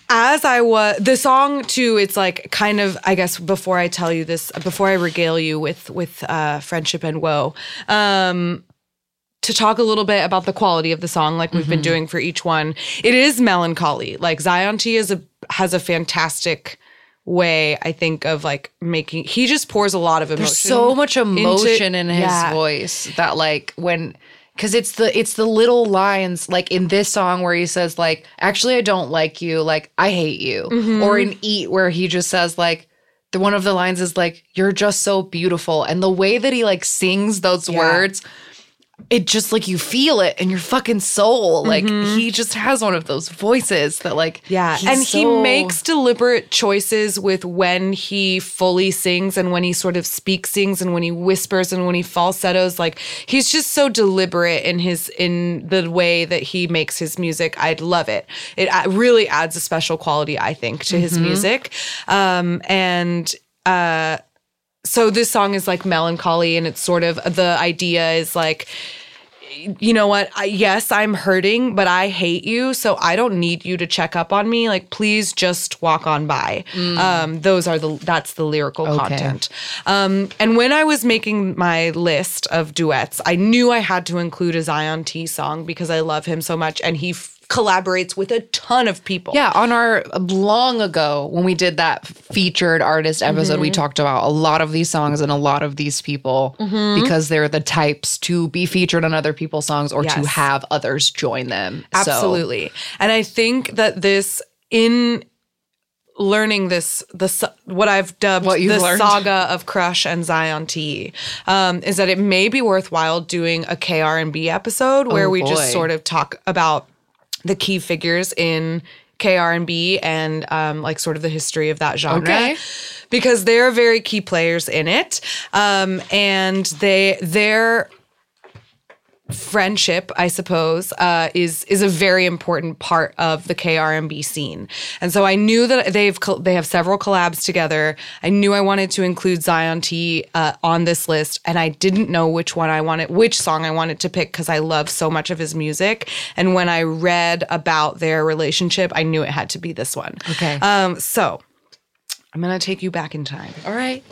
as I was the song too, it's like kind of I guess before I tell you this, before I regale you with with uh, friendship and woe, um, to talk a little bit about the quality of the song, like we've been doing for each one. It is melancholy. Like Zion T is a has a fantastic way I think of like making. He just pours a lot of emotion. There's so much into- emotion in his yeah. voice that like when because it's the it's the little lines like in this song where he says like actually I don't like you like I hate you Mm-hmm. or in Eat where he just says like the one of the lines is like you're just so beautiful and the way that he like sings those Yeah. words it just like you feel it in your fucking soul like he just has one of those voices that like Mm-hmm. Yeah, and he makes deliberate choices with when he fully sings and when he sort of speaks sings and when he whispers and when he falsettos. Like he's just so deliberate in his in the way that he makes his music. I'd love it. It really adds a special quality, I think, to his music. Um, and uh, so this song is like melancholy, and it's sort of the idea is like you know what? I, yes, I'm hurting, but I hate you, so I don't need you to check up on me. Like, please just walk on by. Um, those are the that's the lyrical Okay. content. Um, and when I was making my list of duets, I knew I had to include a Zion T song because I love him so much, and he f- collaborates with a ton of people. Yeah, on our long ago when we did that featured artist episode, Mm-hmm. we talked about a lot of these songs and a lot of these people Mm-hmm. because they're the types to be featured on other people's songs or to have others join them. So- Absolutely. And I think that this in learning this the what I've dubbed What the learned. saga of Crush and Zion T um, is that it may be worthwhile doing a KR&B episode where Oh, we just sort of talk about the key figures in KR&B and um, like sort of the history of that genre. Okay. Because they're very key players in it. Um, and they they're friendship, I suppose, uh, is is a very important part of the KR&B scene. And so I knew that they've they have several collabs together. I knew I wanted to include Zion T uh, on this list, and I didn't know which one I wanted, which song I wanted to pick because I love so much of his music. And when I read about their relationship, I knew it had to be this one. Okay. Um. So I'm gonna take you back in time All right.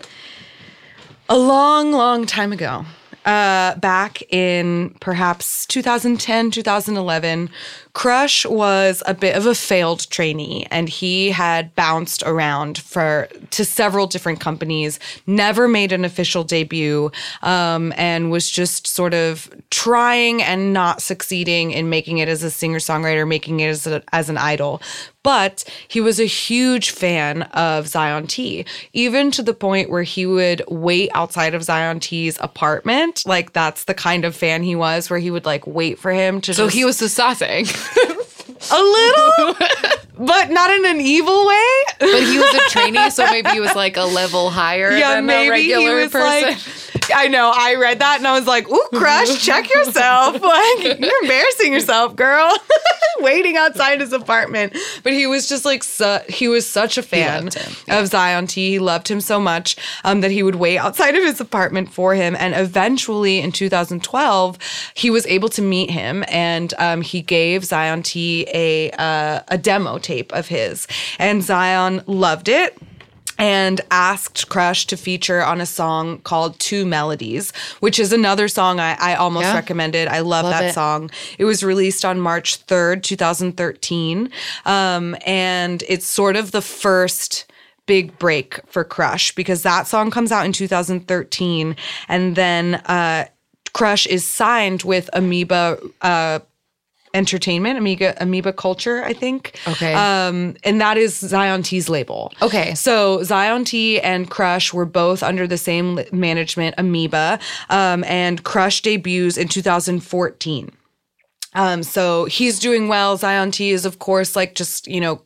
a long, long time ago, uh, back in perhaps 2010, 2011, Crush was a bit of a failed trainee and he had bounced around for to several different companies, never made an official debut, um, and was just sort of trying and not succeeding in making it as a singer-songwriter, making it as, a, as an idol but he was a huge fan of Zion T, even to the point where he would wait outside of Zion T's apartment. Like that's the kind of fan he was, where he would like wait for him to. So just, he was the sassing, a little, but not in an evil way. but he was a trainee, so maybe he was like a level higher Yeah, than maybe a regular he was person. like. I know. I read that and I was like, "Ooh, crush, check yourself. Like you're embarrassing yourself, girl." Waiting outside his apartment, but he was just like, su- he was such a fan him. of Zion T. He loved him so much um, that he would wait outside of his apartment for him. And eventually, in 2012, he was able to meet him, and um, he gave Zion T a uh, a demo tape of his, and Zion loved it and asked Crush to feature on a song called Two Melodies, which is another song I, I almost Yeah. recommended. I love, Love that it. song. It was released on March 3rd, 2013. Um, and it's sort of the first big break for Crush because that song comes out in 2013 and then uh Crush is signed with Amoeba uh Entertainment, Amoeba Amoeba Culture, I think. Okay. Um and that is Zion T's label. Okay. So Zion T and Crush were both under the same management, Amoeba, um, and Crush debuts in 2014. Um, so he's doing well. Zion T is, of course, like just you know,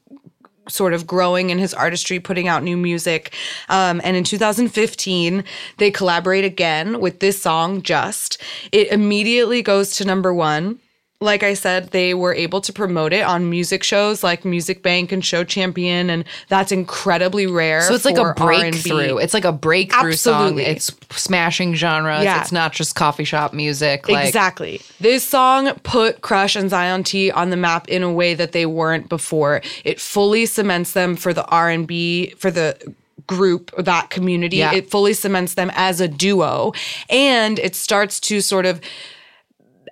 sort of growing in his artistry, putting out new music. Um, and in 2015, they collaborate again with this song, Just. It immediately goes to number one. Like I said, they were able to promote it on music shows like Music Bank and Show Champion, and that's incredibly rare. So it's like a for R&B. breakthrough. It's like a breakthrough Absolutely. song. It's smashing genres. Yeah. It's not just coffee shop music. Like, exactly. This song put Crush and Zion T on the map in a way that they weren't before. It fully cements them for the R&B for the group that community. Yeah. It fully cements them as a duo and it starts to sort of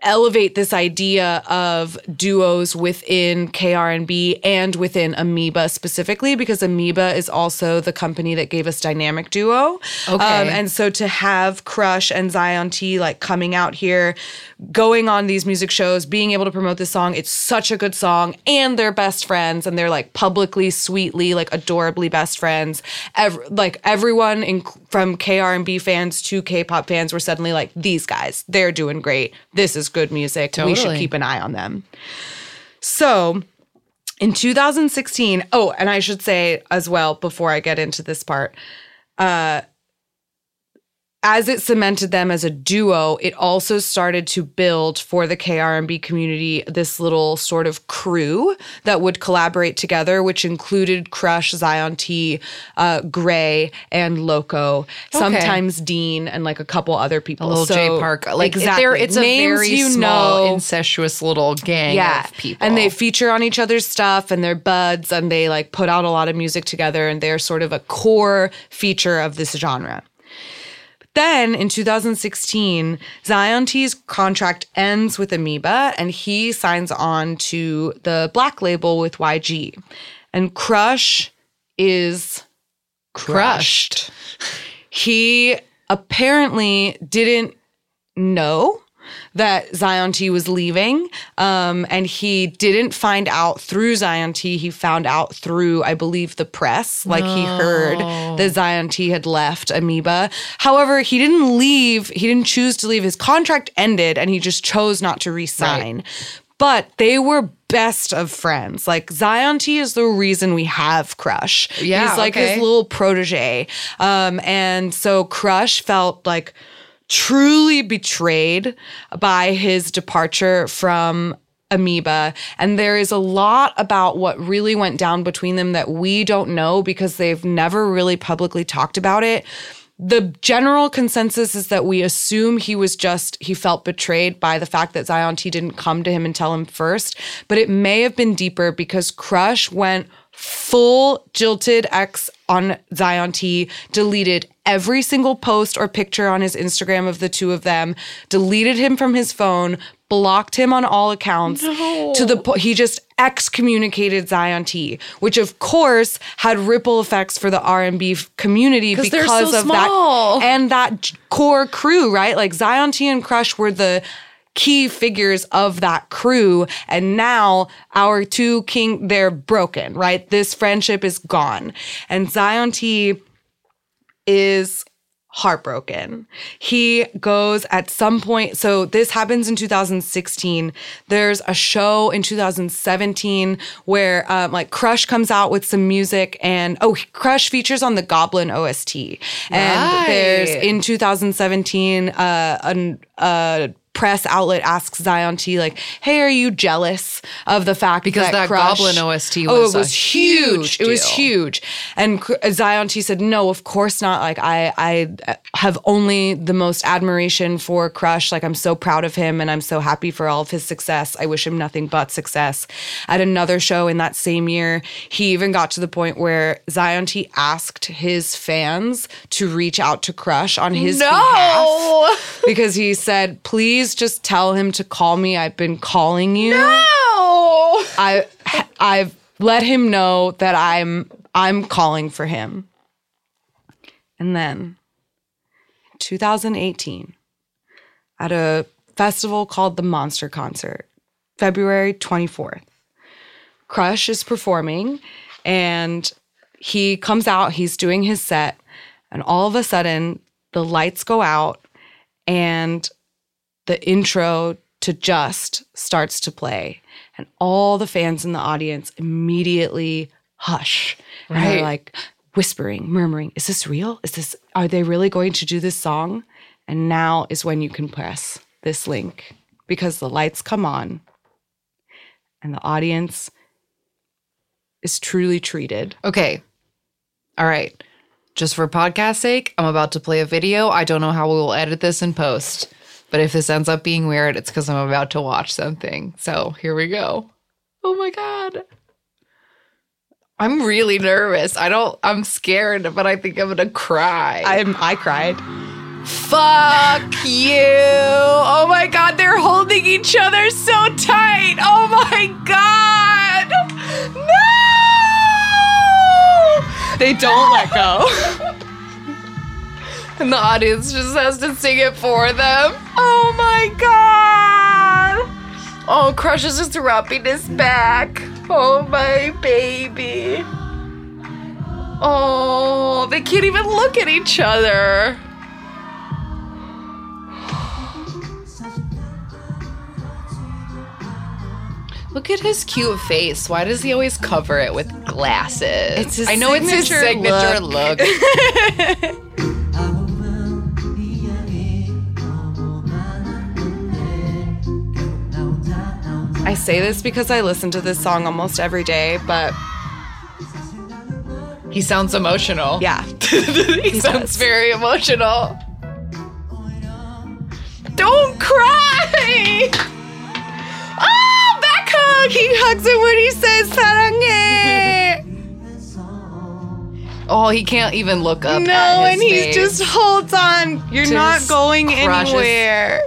elevate this idea of duos within KR&B within Amoeba specifically because Amoeba is also the company that gave us Dynamic Duo. Um, Okay. and so to have Crush and Zion T like coming out here, going on these music shows, being able to promote this song, it's such a good song and they're best friends and they're like publicly, sweetly, like adorably best friends. Like everyone in, from KR&B fans to K-pop fans were suddenly like, these guys, they're doing great. This is good music. We should keep an eye on them. So in 2016, oh, and I should say as well before I get into this part, uh, as it cemented them as a duo, it also started to build for the KR&B community this little sort of crew that would collaborate together, which included Crush, Zion T, uh, Gray, and Loco, sometimes Dean, and like a couple other people. a little So- J Park. Like exactly. it's a Names very you small, know. incestuous little gang yeah. of people. And they feature on each other's stuff and they're buds and they like put out a lot of music together and they're sort of a core feature of this genre. Then in 2016, Zion T's contract ends with Amoeba and he signs on to the black label with YG. And Crush is crushed. He apparently didn't know that Zion T was leaving. Um, and he didn't find out through Zion T. He found out through, I believe, the press. Like he heard that Zion T had left Amoeba. However, he didn't leave. He didn't choose to leave. His contract ended and he just chose not to resign. But they were best of friends. Like Zion T is the reason we have Crush. Yeah, He's like okay. his little protege. Um, and so Crush felt like truly betrayed by his departure from Amoeba. And there is a lot about what really went down between them that we don't know because they've never really publicly talked about it. The general consensus is that we assume he was just, he felt betrayed by the fact that Zion T didn't come to him and tell him first. But it may have been deeper because Crush went full jilted ex on Zion T, deleted every single post or picture on his Instagram of the two of them, deleted him from his phone, blocked him on all accounts to the point he just excommunicated Zion T, which of course had ripple effects for the R&B community because so of small. that and that core crew, right? Like Zion T and Crush were the key figures of that crew and now our two king they're broken right this friendship is gone and zion t is heartbroken. He goes at some point. So this happens in 2016. There's a show in 2017 where um, like Crush comes out with some music and oh, Crush features on the Goblin OST. And Right. there's in 2017 uh, an, a press outlet asks Zion T like, "Hey, are you jealous of the fact Because that, that Crush- Goblin OST oh, was it a was huge. huge It was huge." And Zion T said, "No, of course not. Like I I have only the most admiration for Crush. Like I'm so proud of him and I'm so happy for all of his success. I wish him nothing but success." At another show in that same year, he even got to the point where Zion T asked his fans to reach out to Crush on his behalf because he said, "Please just tell him to call me. I've been calling you. No. I I've let him know that I'm I'm calling for him. And then 2018 at a festival called the Monster Concert, February 24th. Crush is performing and he comes out, he's doing his set, and all of a sudden the lights go out and the intro to Just starts to play. And all the fans in the audience immediately hush. And they're Right. like whispering, murmuring, Is this real? Is this, are they really going to do this song? And now is when you can press this link because the lights come on and the audience is truly treated. Okay. All right. Just for podcast sake, I'm about to play a video. I don't know how we will edit this in post, but if this ends up being weird, it's because I'm about to watch something. So here we go. Oh my God. I'm really nervous. I don't, I'm scared, but I think I'm going to cry. I'm, I cried. Fuck you. Oh my God. They're holding each other so tight. Oh my God. No. They don't let go. And the audience just has to sing it for them. Oh my god! Oh, Crush is just rubbing his back. Oh my baby. Oh, they can't even look at each other. Look at his cute face. Why does he always cover it with glasses? It's his I know it's his signature signature look. I say this because I listen to this song almost every day, but He sounds emotional. yeah. he, sounds does. very emotional. Don't cry! Oh, back hug! He hugs it when he says 사랑해. Oh, he can't even look up. No, at his and he face. just holds on. You're To not his going crushes. anywhere.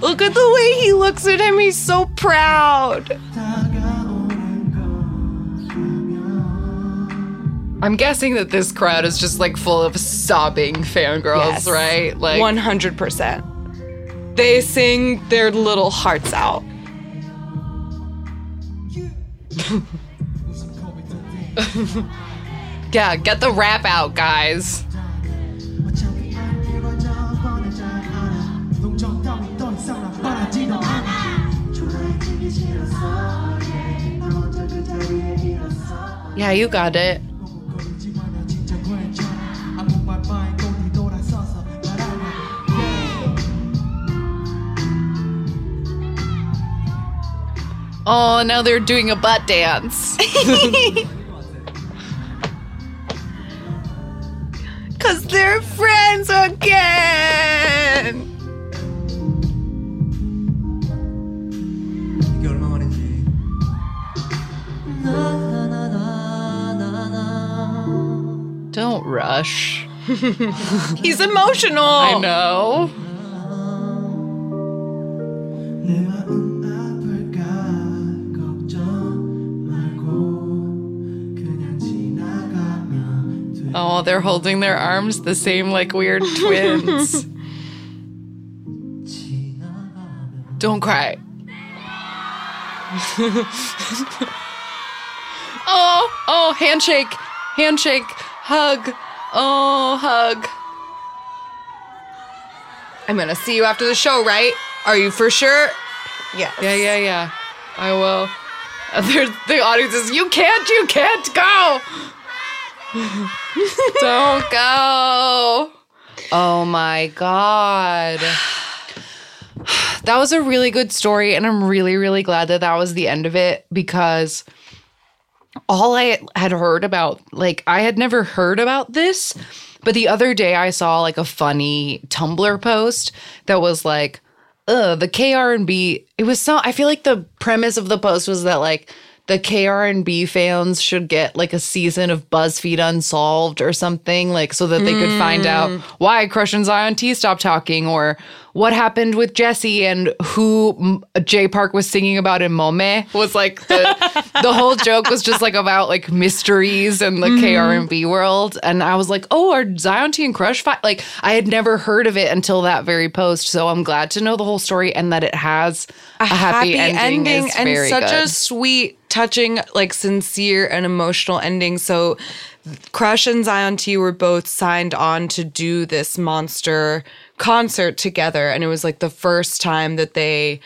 Look at the way he looks at him. He's so proud. I'm guessing that this crowd is just like full of sobbing fangirls, Yes. right? Like 100%. They sing their little hearts out. Yeah, get the rap out, guys. Yeah, you got it. Oh, now they're doing a butt dance. Cause they're friends again. Don't rush. He's emotional. I know. Oh, they're holding their arms the same like weird twins. Don't cry. oh, oh, handshake, handshake hug. Oh, hug. I'm gonna see you after the show, right? Are you for sure? Yes. Yeah, yeah, yeah. I will. There's the audience is, you can't, you can't go. Don't go. Oh my God. That was a really good story. And I'm really, really glad that that was the end of it because all I had heard about, like, I had never heard about this. But the other day I saw like a funny Tumblr post that was like, uh, the KR&B, it was so, I feel like the premise of the post was that like the KR&B fans should get like a season of BuzzFeed Unsolved or something, like so that they could find out mm. why Crush and Zion T stopped talking or what happened with Jesse and who Jay Park was singing about in Mommae was like the the whole joke was just like about like mysteries mm-hmm. and the KR&B world and I was like, "Oh, are Zion T and Crush fi-? like I had never heard of it until that very post. So I'm glad to know the whole story and that it has a, happy, ending, is and such good. a sweet, touching, like sincere and emotional ending. So Crush and Zion T were both signed on to do this monster concert together. And it was like the first time that they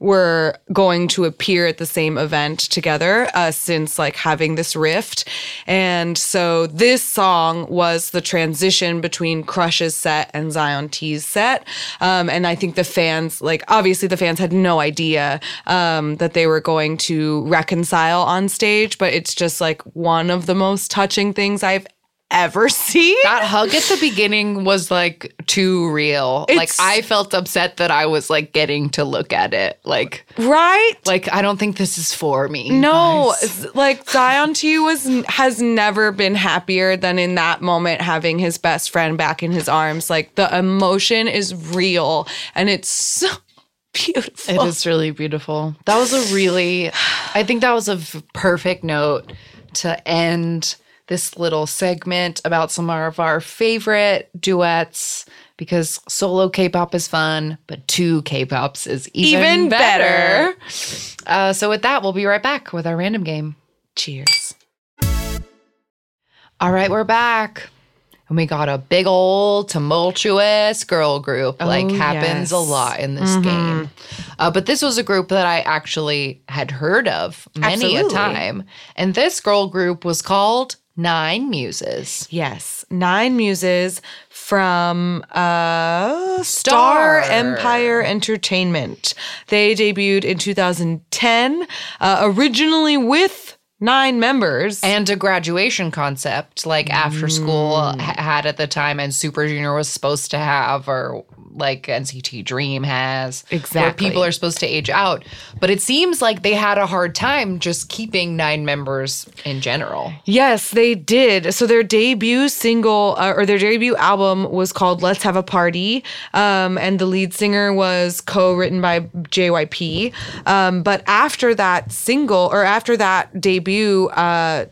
were going to appear at the same event together uh, since like having this rift. And so this song was the transition between Crush's set and Zion T's set. Um, and I think the fans, like obviously the fans had no idea um, that they were going to reconcile on stage, but it's just like one of the most touching things I've ever seen. that hug at the beginning was like too real. like I felt upset that I was like getting to look at it. Like right? like I don't think this is for me. No, guys. it's like Zion T was has never been happier than in that moment having his best friend back in his arms. Like the emotion is real and it's so beautiful. It is really beautiful. That was a really, I think that was a perfect note to end this little segment about some of our favorite duets because solo K-pop is fun, but two K-pops is even, Even better. better. Uh, so with that, we'll be right back with our random game. Cheers. All right, we're back. And we got a big old tumultuous girl group. like Oh, happens a lot in this game. Uh, but this was a group that I actually had heard of many Absolutely. a time. And this girl group was called Nine Muses. Yes, Nine Muses from uh, Star Star. Empire Entertainment. They debuted in 2010, uh, originally with nine members. And a graduation concept like after school Mm. had at the time and Super Junior was supposed to have or like NCT Dream has. Where Exactly. people are supposed to age out. But it seems like they had a hard time just keeping nine members in general. Yes, they did. So their debut single uh, or their debut album was called "Let's Have a Party," um, and the lead singer was co-written by JYP. Um, but after that single or after that debut, uh,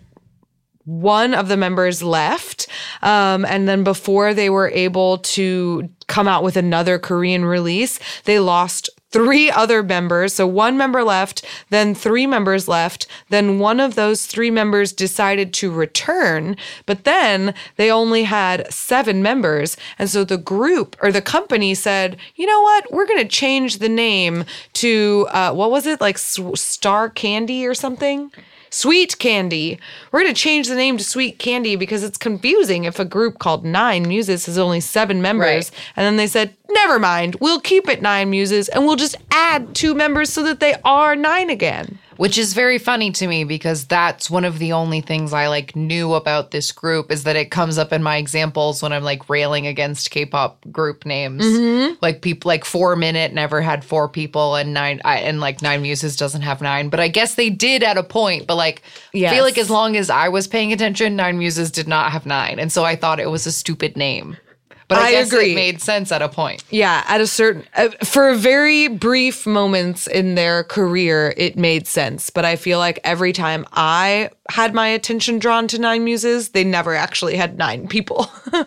one of the members left. Um, and then before they were able to come out with another Korean release, they lost three other members. So one member left, then three members left. Then one of those three members decided to return, but then they only had seven members. And so the group or the company said, you know what? We're going to change the name to, uh, what was it? Like Star Candy or something? Sweet Candy. We're going to change the name to Sweet Candy because it's confusing if a group called Nine Muses has only seven members. Right. And then they said, never mind, we'll keep it Nine Muses and we'll just add two members so that they are nine again. Which is very funny to me because that's one of the only things I like knew about this group is that it comes up in my examples when I'm like railing against K-pop group names. Mm-hmm. Like people like 4 Minute never had four people and nine I, and like Nine Muses doesn't have nine, but I guess they did at a point, but like I feel like as long as I was paying attention, Nine Muses did not have nine. And so I thought it was a stupid name. But I, I agree. it made sense at a point. Yeah, at a certain, uh, for very brief moments in their career, it made sense. But I feel like every time I had my attention drawn to Nine Muses, they never actually had nine people.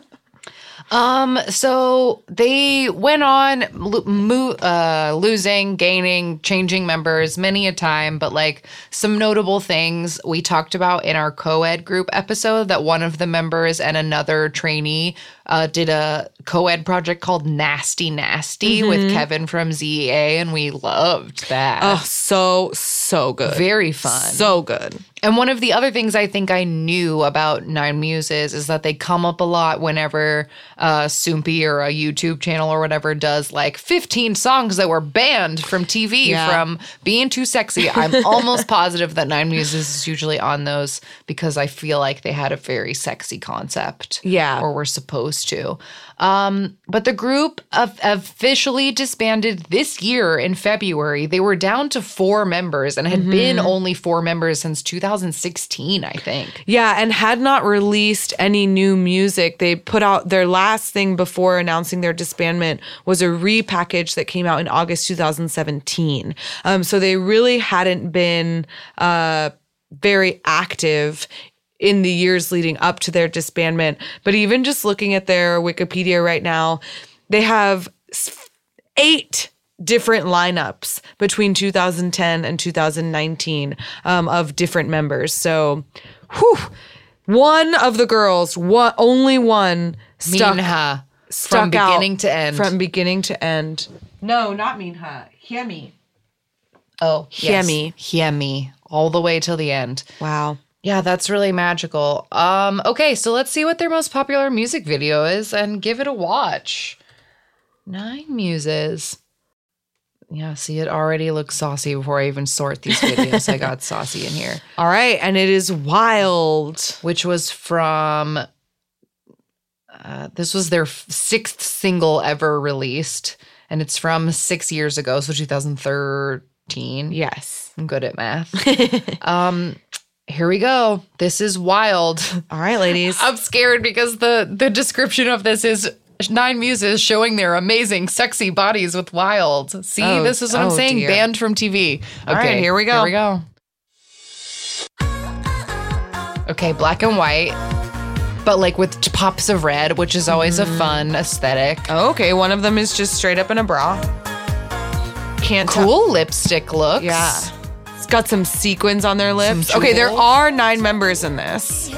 Um, so they went on lo- mo- uh, losing, gaining, changing members many a time, but like some notable things we talked about in our co-ed group episode that one of the members and another trainee uh, did a co-ed project called Nasty Nasty with Kevin from ZE:A, and we loved that. oh, so, so good. Very fun. So good. And one of the other things I think I knew about Nine Muses is that they come up a lot whenever uh, Soompi or a YouTube channel or whatever does like 15 songs that were banned from TV Yeah. from being too sexy. I'm almost positive that Nine Muses is usually on those because I feel like they had a very sexy concept. Yeah. Or were supposed used to. Um, but the group of officially disbanded this year in February. They were down to four members and had been only four members since 2016, I think. Yeah, and had not released any new music. They put out their last thing before announcing their disbandment was a repackage that came out in August 2017. Um, so they really hadn't been uh, very active in the years leading up to their disbandment. But even just looking at their Wikipedia right now, they have eight different lineups between 2010 and 2019 um, of different members. So, whew, one of the girls, one, only one stuck, Minha, stuck from out beginning to end. From beginning to end. No, not Minha. Hiemi. oh, Hiemi. Hiemi, all the way till the end. Wow. Yeah, that's really magical. Um, okay, so let's see what their most popular music video is and give it a watch. Nine Muses. Yeah, see, it already looks saucy before I even sort these videos. I got saucy in here, All right, and it is wild. which was from. Uh, this was their sixth single ever released, and it's from six years ago, so 2013. Yes. I'm good at math. um, here we go. This is wild. All right, ladies. I'm scared because the the description of this is nine muses showing their amazing sexy bodies with wild. See, Oh, this is what I'm oh, saying. dear. Banned from TV. Okay, right, here we go. Here we go. Okay, black and white, but like with pops of red, which is always Mm-hmm. a fun aesthetic. okay, one of them is just straight up in a bra. Can't. Cool lipstick looks. Yeah. Got some sequins on their lips. Okay, there are nine members in this.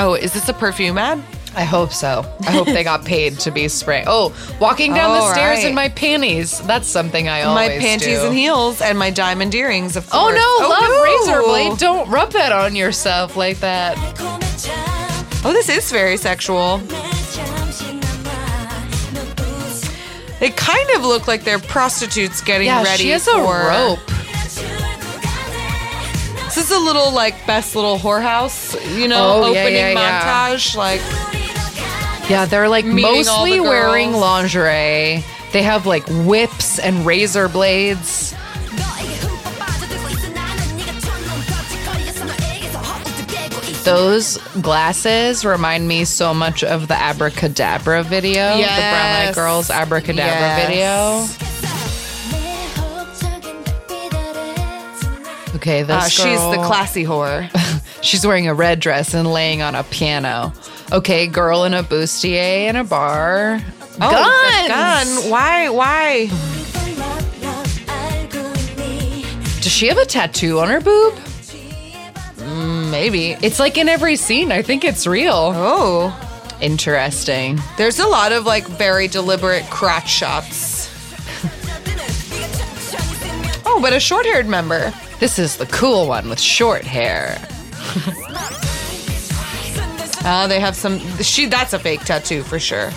Oh, is this a perfume ad? I hope so. I hope they got paid to be spraying. Oh, walking down the Oh, stairs right. in my panties. That's something I my always panties do. and heels and my diamond earrings, of course. Oh no, love oh, no. razor blade. Don't rub that on yourself like that. Oh, this is very sexual. They kind of look like they're prostitutes getting Yeah, ready she has for a rope. This is a little like best little whorehouse, you know, Oh, opening yeah, yeah. montage. Like Yeah, they're like mostly the wearing lingerie. They have like whips and razor blades. Those glasses remind me so much of the Abracadabra video, the Brown Eyed Girls Abracadabra Yes. video. Okay, this uh, she's the classy whore. She's wearing a red dress and laying on a piano. Okay, girl in a bustier in a bar. Oh, the gun. Why? Why? Does she have a tattoo on her boob? Maybe. It's like in every scene. I think it's real. Oh, Interesting. there's a lot of like very deliberate crotch shots. oh, but a short-haired member. This is the cool one with short hair. Uh, they have some. She. That's a fake tattoo for sure.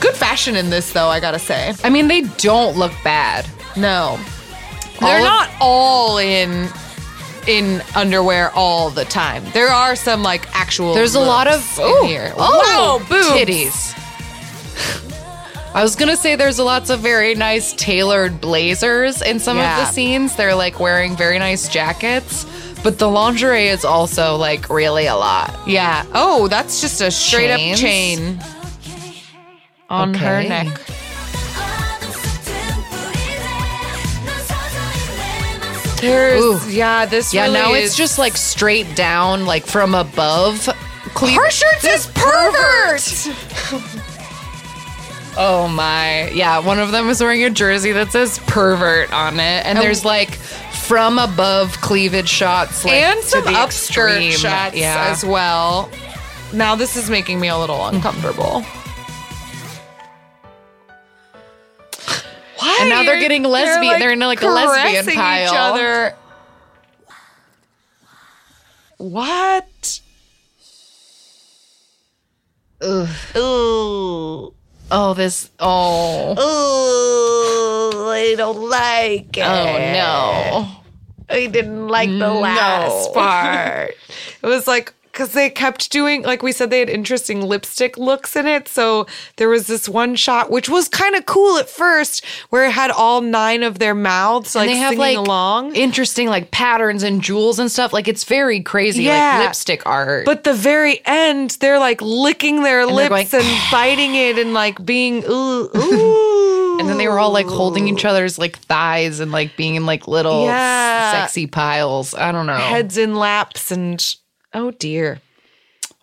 Good fashion in this, though. I gotta say. I mean, they don't look bad. No, they're of- not all in in underwear all the time. There are some like actual. There's a lot of in here. Oh, wow, boobs. titties. I was gonna say there's lots of very nice tailored blazers in some Yeah. of the scenes. They're like wearing very nice jackets, but the lingerie is also like really a lot. Yeah. Oh, that's just a straight Chains? up chain on her neck. There's Ooh. yeah. This Yeah, really now is- it's just like straight down, like from above. Cle- her shirt says pervert. Oh my. Yeah, one of them is wearing a jersey that says pervert on it. And there's like from above cleavage shots like, and to some the upskirt extreme. shots yeah. as well. Now this is making me a little uncomfortable. And now they're getting lesbian- they're in, like, a lesbian pile. Each other. What? Ugh. Ooh. Oh, this. Oh. Ooh, I don't like it. Oh no. I didn't like the No. last part. It was like because they kept doing, like we said, they had interesting lipstick looks in it. So there was this one shot, which was kind of cool at first, where it had all nine of their mouths like they have singing like along. interesting like patterns and jewels and stuff. Like it's very crazy, Yeah. like lipstick art. But the very end, they're like licking their they're lips going, and biting it and like being ooh ooh. and then they were all like holding each other's like thighs and like being in like little Yeah. sexy piles. I don't know. heads in laps and oh dear.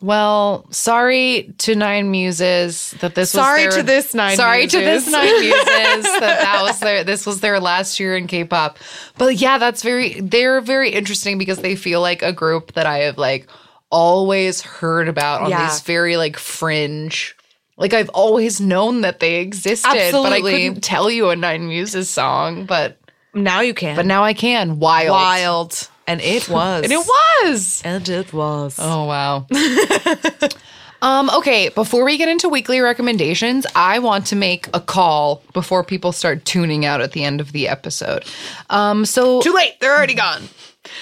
Well, sorry to Nine Muses that this Sorry was their, to this Nine sorry to this Nine Muses that that was their this was their last year in K-pop. But yeah, that's very they're very interesting because they feel like a group that I have like always heard about on Yeah. these very like fringe. Like I've always known that they existed, but I Absolutely. couldn't tell you a Nine Muses song. But Now you can. but now I can. Wild, wild. And it was. and it was. And it was. Oh wow. um okay, before we get into weekly recommendations, I want to make a call before people start tuning out at the end of the episode. Um so Too late. They're already gone.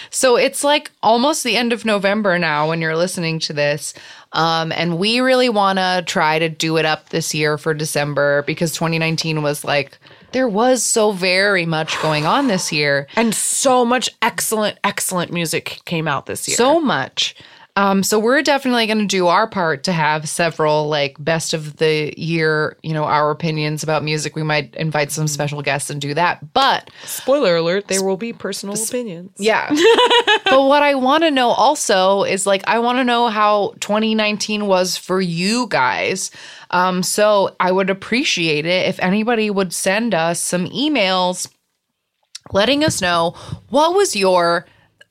so it's like almost the end of November now when you're listening to this. Um, and we really want to try to do it up this year for December because 2019 was like, there was so very much going on this year. And so much excellent, excellent music came out this year. So much. Um, so we're definitely going to do our part to have several like best of the year, you know, our opinions about music. We might invite some special guests and do that. But spoiler alert, there will be personal opinions. yeah. but what I want to know also is like I want to know how 2019 was for you guys. Um, so I would appreciate it if anybody would send us some emails letting us know what was your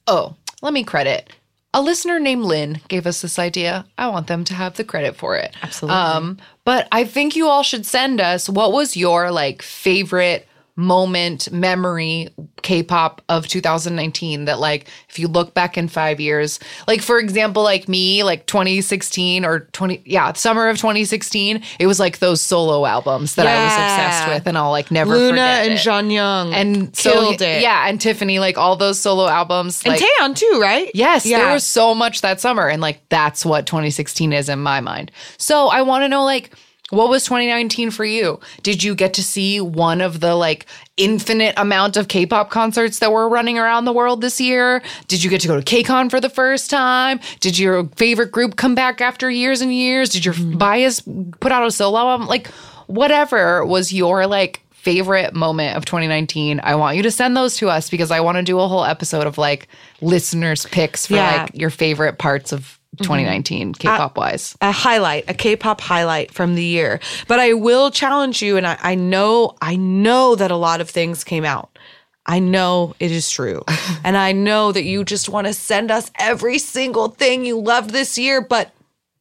oh, let me credit. A listener named Lynn gave us this idea. I want them to have the credit for it. Absolutely. Um, but I think you all should send us what was your like favorite moment, memory, K-pop of 2019 that like if you look back in 5 years, like for example like me, like 2016 or 20 yeah, summer of 2016, it was like those solo albums that I was obsessed with and I'll like never Luna forget and it. Jean Young and so killed it. yeah, and Tiffany like all those solo albums And like Taeyeon too, right? Yes, Yeah. there was so much that summer, and like that's what 2016 is in my mind. So I want to know, like, what was 2019 for you? Did you get to see one of the like infinite amount of K-pop concerts that were running around the world this year? Did you get to go to KCON for the first time? Did your favorite group come back after years and years? Did your mm-hmm. bias put out a solo album? Like, whatever was your like favorite moment of 2019 i want you to send those to us because i want to do a whole episode of like listeners picks for Yeah. like your favorite parts of Mm-hmm. 2019 k-pop wise a highlight, a K-pop highlight from the year. But I will challenge you, and I, I know, I know that a lot of things came out. I know it is true. and I know that you just want to send us every single thing you loved this year, but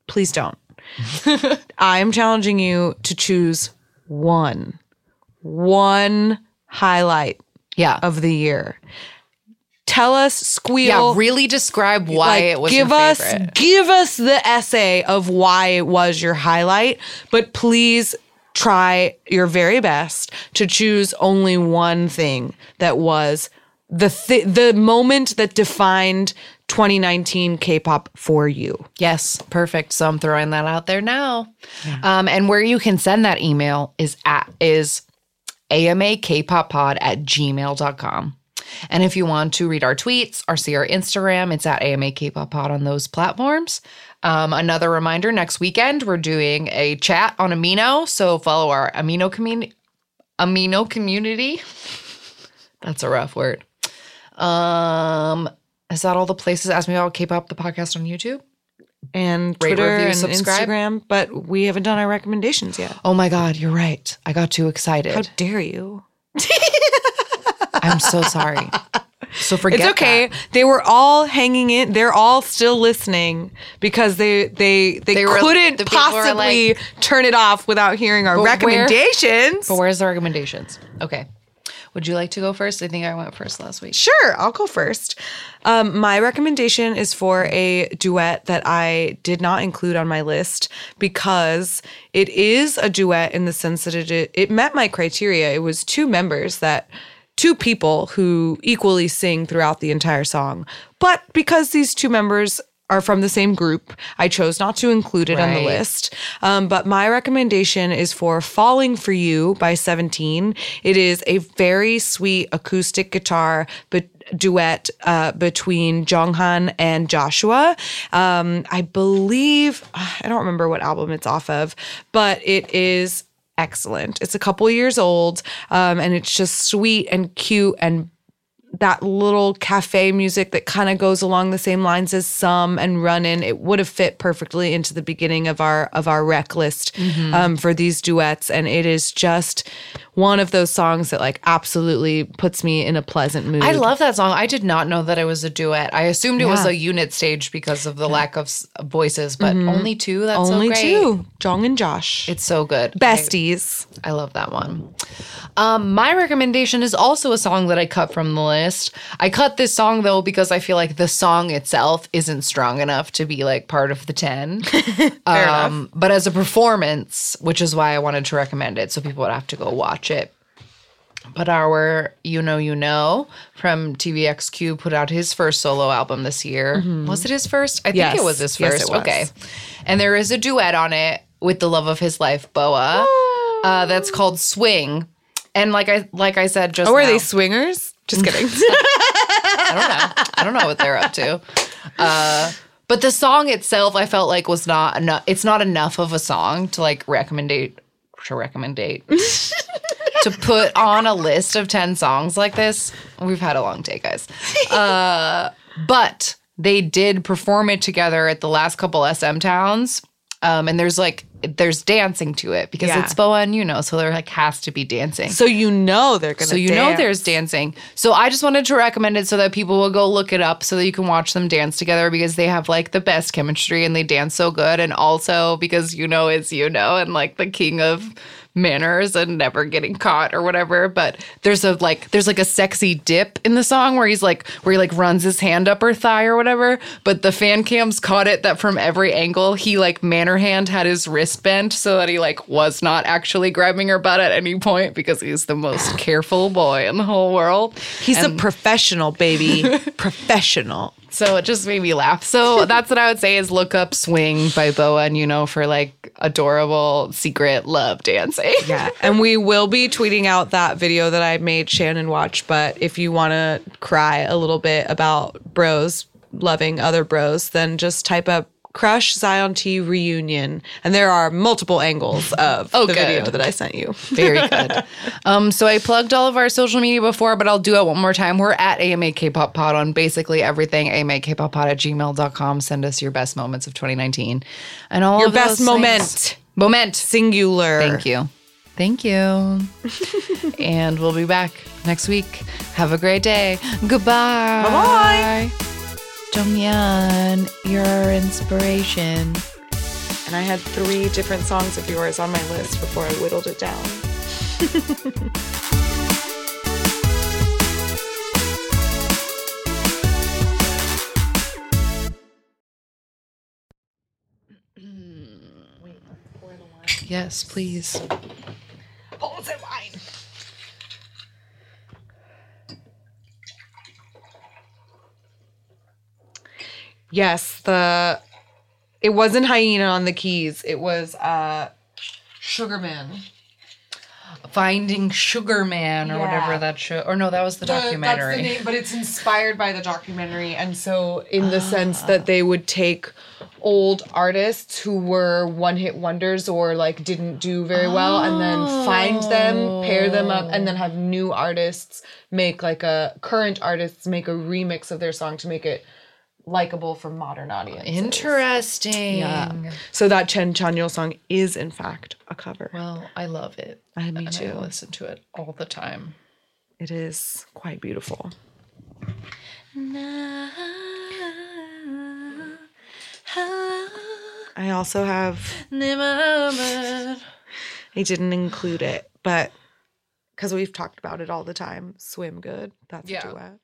please don't. I'm challenging you to choose one, one highlight yeah of the year. Tell us, squeal. yeah really describe why like, it was give your us favorite. give us the essay of why it was your highlight but please try your very best to choose only one thing that was the th- the moment that defined 2019 K-pop for you. Yes, perfect. So I'm throwing that out there now. Um, and where you can send that email is at is ama amakpoppod at gmail.com. And if you want to read our tweets or see our Instagram, it's at amakpoppod on those platforms. Um, another reminder next weekend, we're doing a chat on Amino. So follow our Amino community. Amino community. That's a rough word. Um, is that all the places? Ask me about K-pop, the podcast on YouTube. And Rate, Twitter review, and subscribe. Instagram, but we haven't done our recommendations yet. Oh my God, you're right. I got too excited. How dare you? I'm so sorry. So forget. It's okay. that. They were all hanging in. They're all still listening because they they they, They were- couldn't the possibly turn it off without hearing our But where- recommendations. But where's the recommendations? Okay. Would you like to go first? I think I went first last week. Sure, I'll go first. Um, my recommendation is for a duet that I did not include on my list because it is a duet in the sense that it it met my criteria. It was two members that two people who equally sing throughout the entire song. But because these two members are from the same group. I chose not to include it on the list. Um, but my recommendation is for Falling for You by 17. It is a very sweet acoustic guitar but duet uh, between Jonghan and Joshua. Um, I believe, I don't remember what album it's off of, but it is excellent. It's a couple years old um, and it's just sweet and cute and that little cafe music that kind of goes along the same lines as some and Runnin' it would have fit perfectly into the beginning of our of our rec list Mm-hmm. um, for these duets and it is just one of those songs that like absolutely puts me in a pleasant mood I love that song. I did not know that it was a duet. I assumed it was a unit stage because of the lack of voices, but only two. That's only so great. two jong and josh It's so good. besties I love that one. Um, my recommendation is also a song that I cut from the list. I cut this song though because I feel like the song itself isn't strong enough to be like part of the 10. um, but as a performance, which is why I wanted to recommend it, so people would have to go watch it. But our U-Know Yunho from TVXQ put out his first solo album this year. Was it his first? I think Yes. it was his Yes, first. it was. Okay. And there is a duet on it with the love of his life, BoA. Uh, that's called Swing. And like I like I said just oh are now- they swingers just kidding I don't know. I don't know what they're up to. Uh, but the song itself, I felt like was not enough. It's not enough of a song to like recommendate to recommendate to put on a list of ten songs like this. We've had a long day, guys. Uh, but they did perform it together at the last couple SM towns. Um, and there's like there's dancing to it because Yeah. it's BoA and you know, so there like has to be dancing. so you know they're gonna So you know there's dancing. So I just wanted to recommend it so that people will go look it up so that you can watch them dance together because they have like the best chemistry and they dance so good. And also because you know is you know and like the king of manners and never getting caught or whatever. But there's a like there's like a sexy dip in the song where he's like where he like runs his hand up her thigh or whatever. But the fan cams caught it that from every angle he like manner hand had his wrist bent so that he like was not actually grabbing her butt at any point because he's the most careful boy in the whole world. he's And a professional baby professional so it just made me laugh. So that's what I would say is look up Swing by BoA and U-Know for like adorable secret love dancing. Yeah. And we will be tweeting out that video that I made Shannon watch. But if you want to cry a little bit about bros loving other bros, then just type up Crush Zion T reunion. And there are multiple angles of Oh, the video good. that I sent you. Very good. Um, so I plugged all of our social media before, but I'll do it one more time. We're at AMA K-pop Pod on basically everything. AMA K-pop Pod at gmail.com. Send us your best moments of 2019. And all Your of best those moment. things. Moment. Singular. Thank you. Thank you. and we'll be back next week. Have a great day. Goodbye. Bye-bye. Jonghyun, you're inspiration. And I had three different songs of yours on my list before I whittled it down. Yes, please. Yes, the it wasn't hyena on the keys. It was uh Sugarman. Finding Sugar Man or Yeah. whatever that show. Or no, that was the, The- documentary. That's the name, but it's inspired by the documentary, and so in the sense that they would take old artists who were one-hit wonders or like didn't do very well, and then find them, pair them up, and then have new artists make like a current artists make a remix of their song to make it likable for modern audiences. Interesting. Yeah. So that Chen Chanyeol song is in fact a cover. Well, I love it. I, me And too. I listen to it all the time. It is quite beautiful. I also have I didn't include it, but because we've talked about it all the time, swim good. That's Yeah. a duet. And I want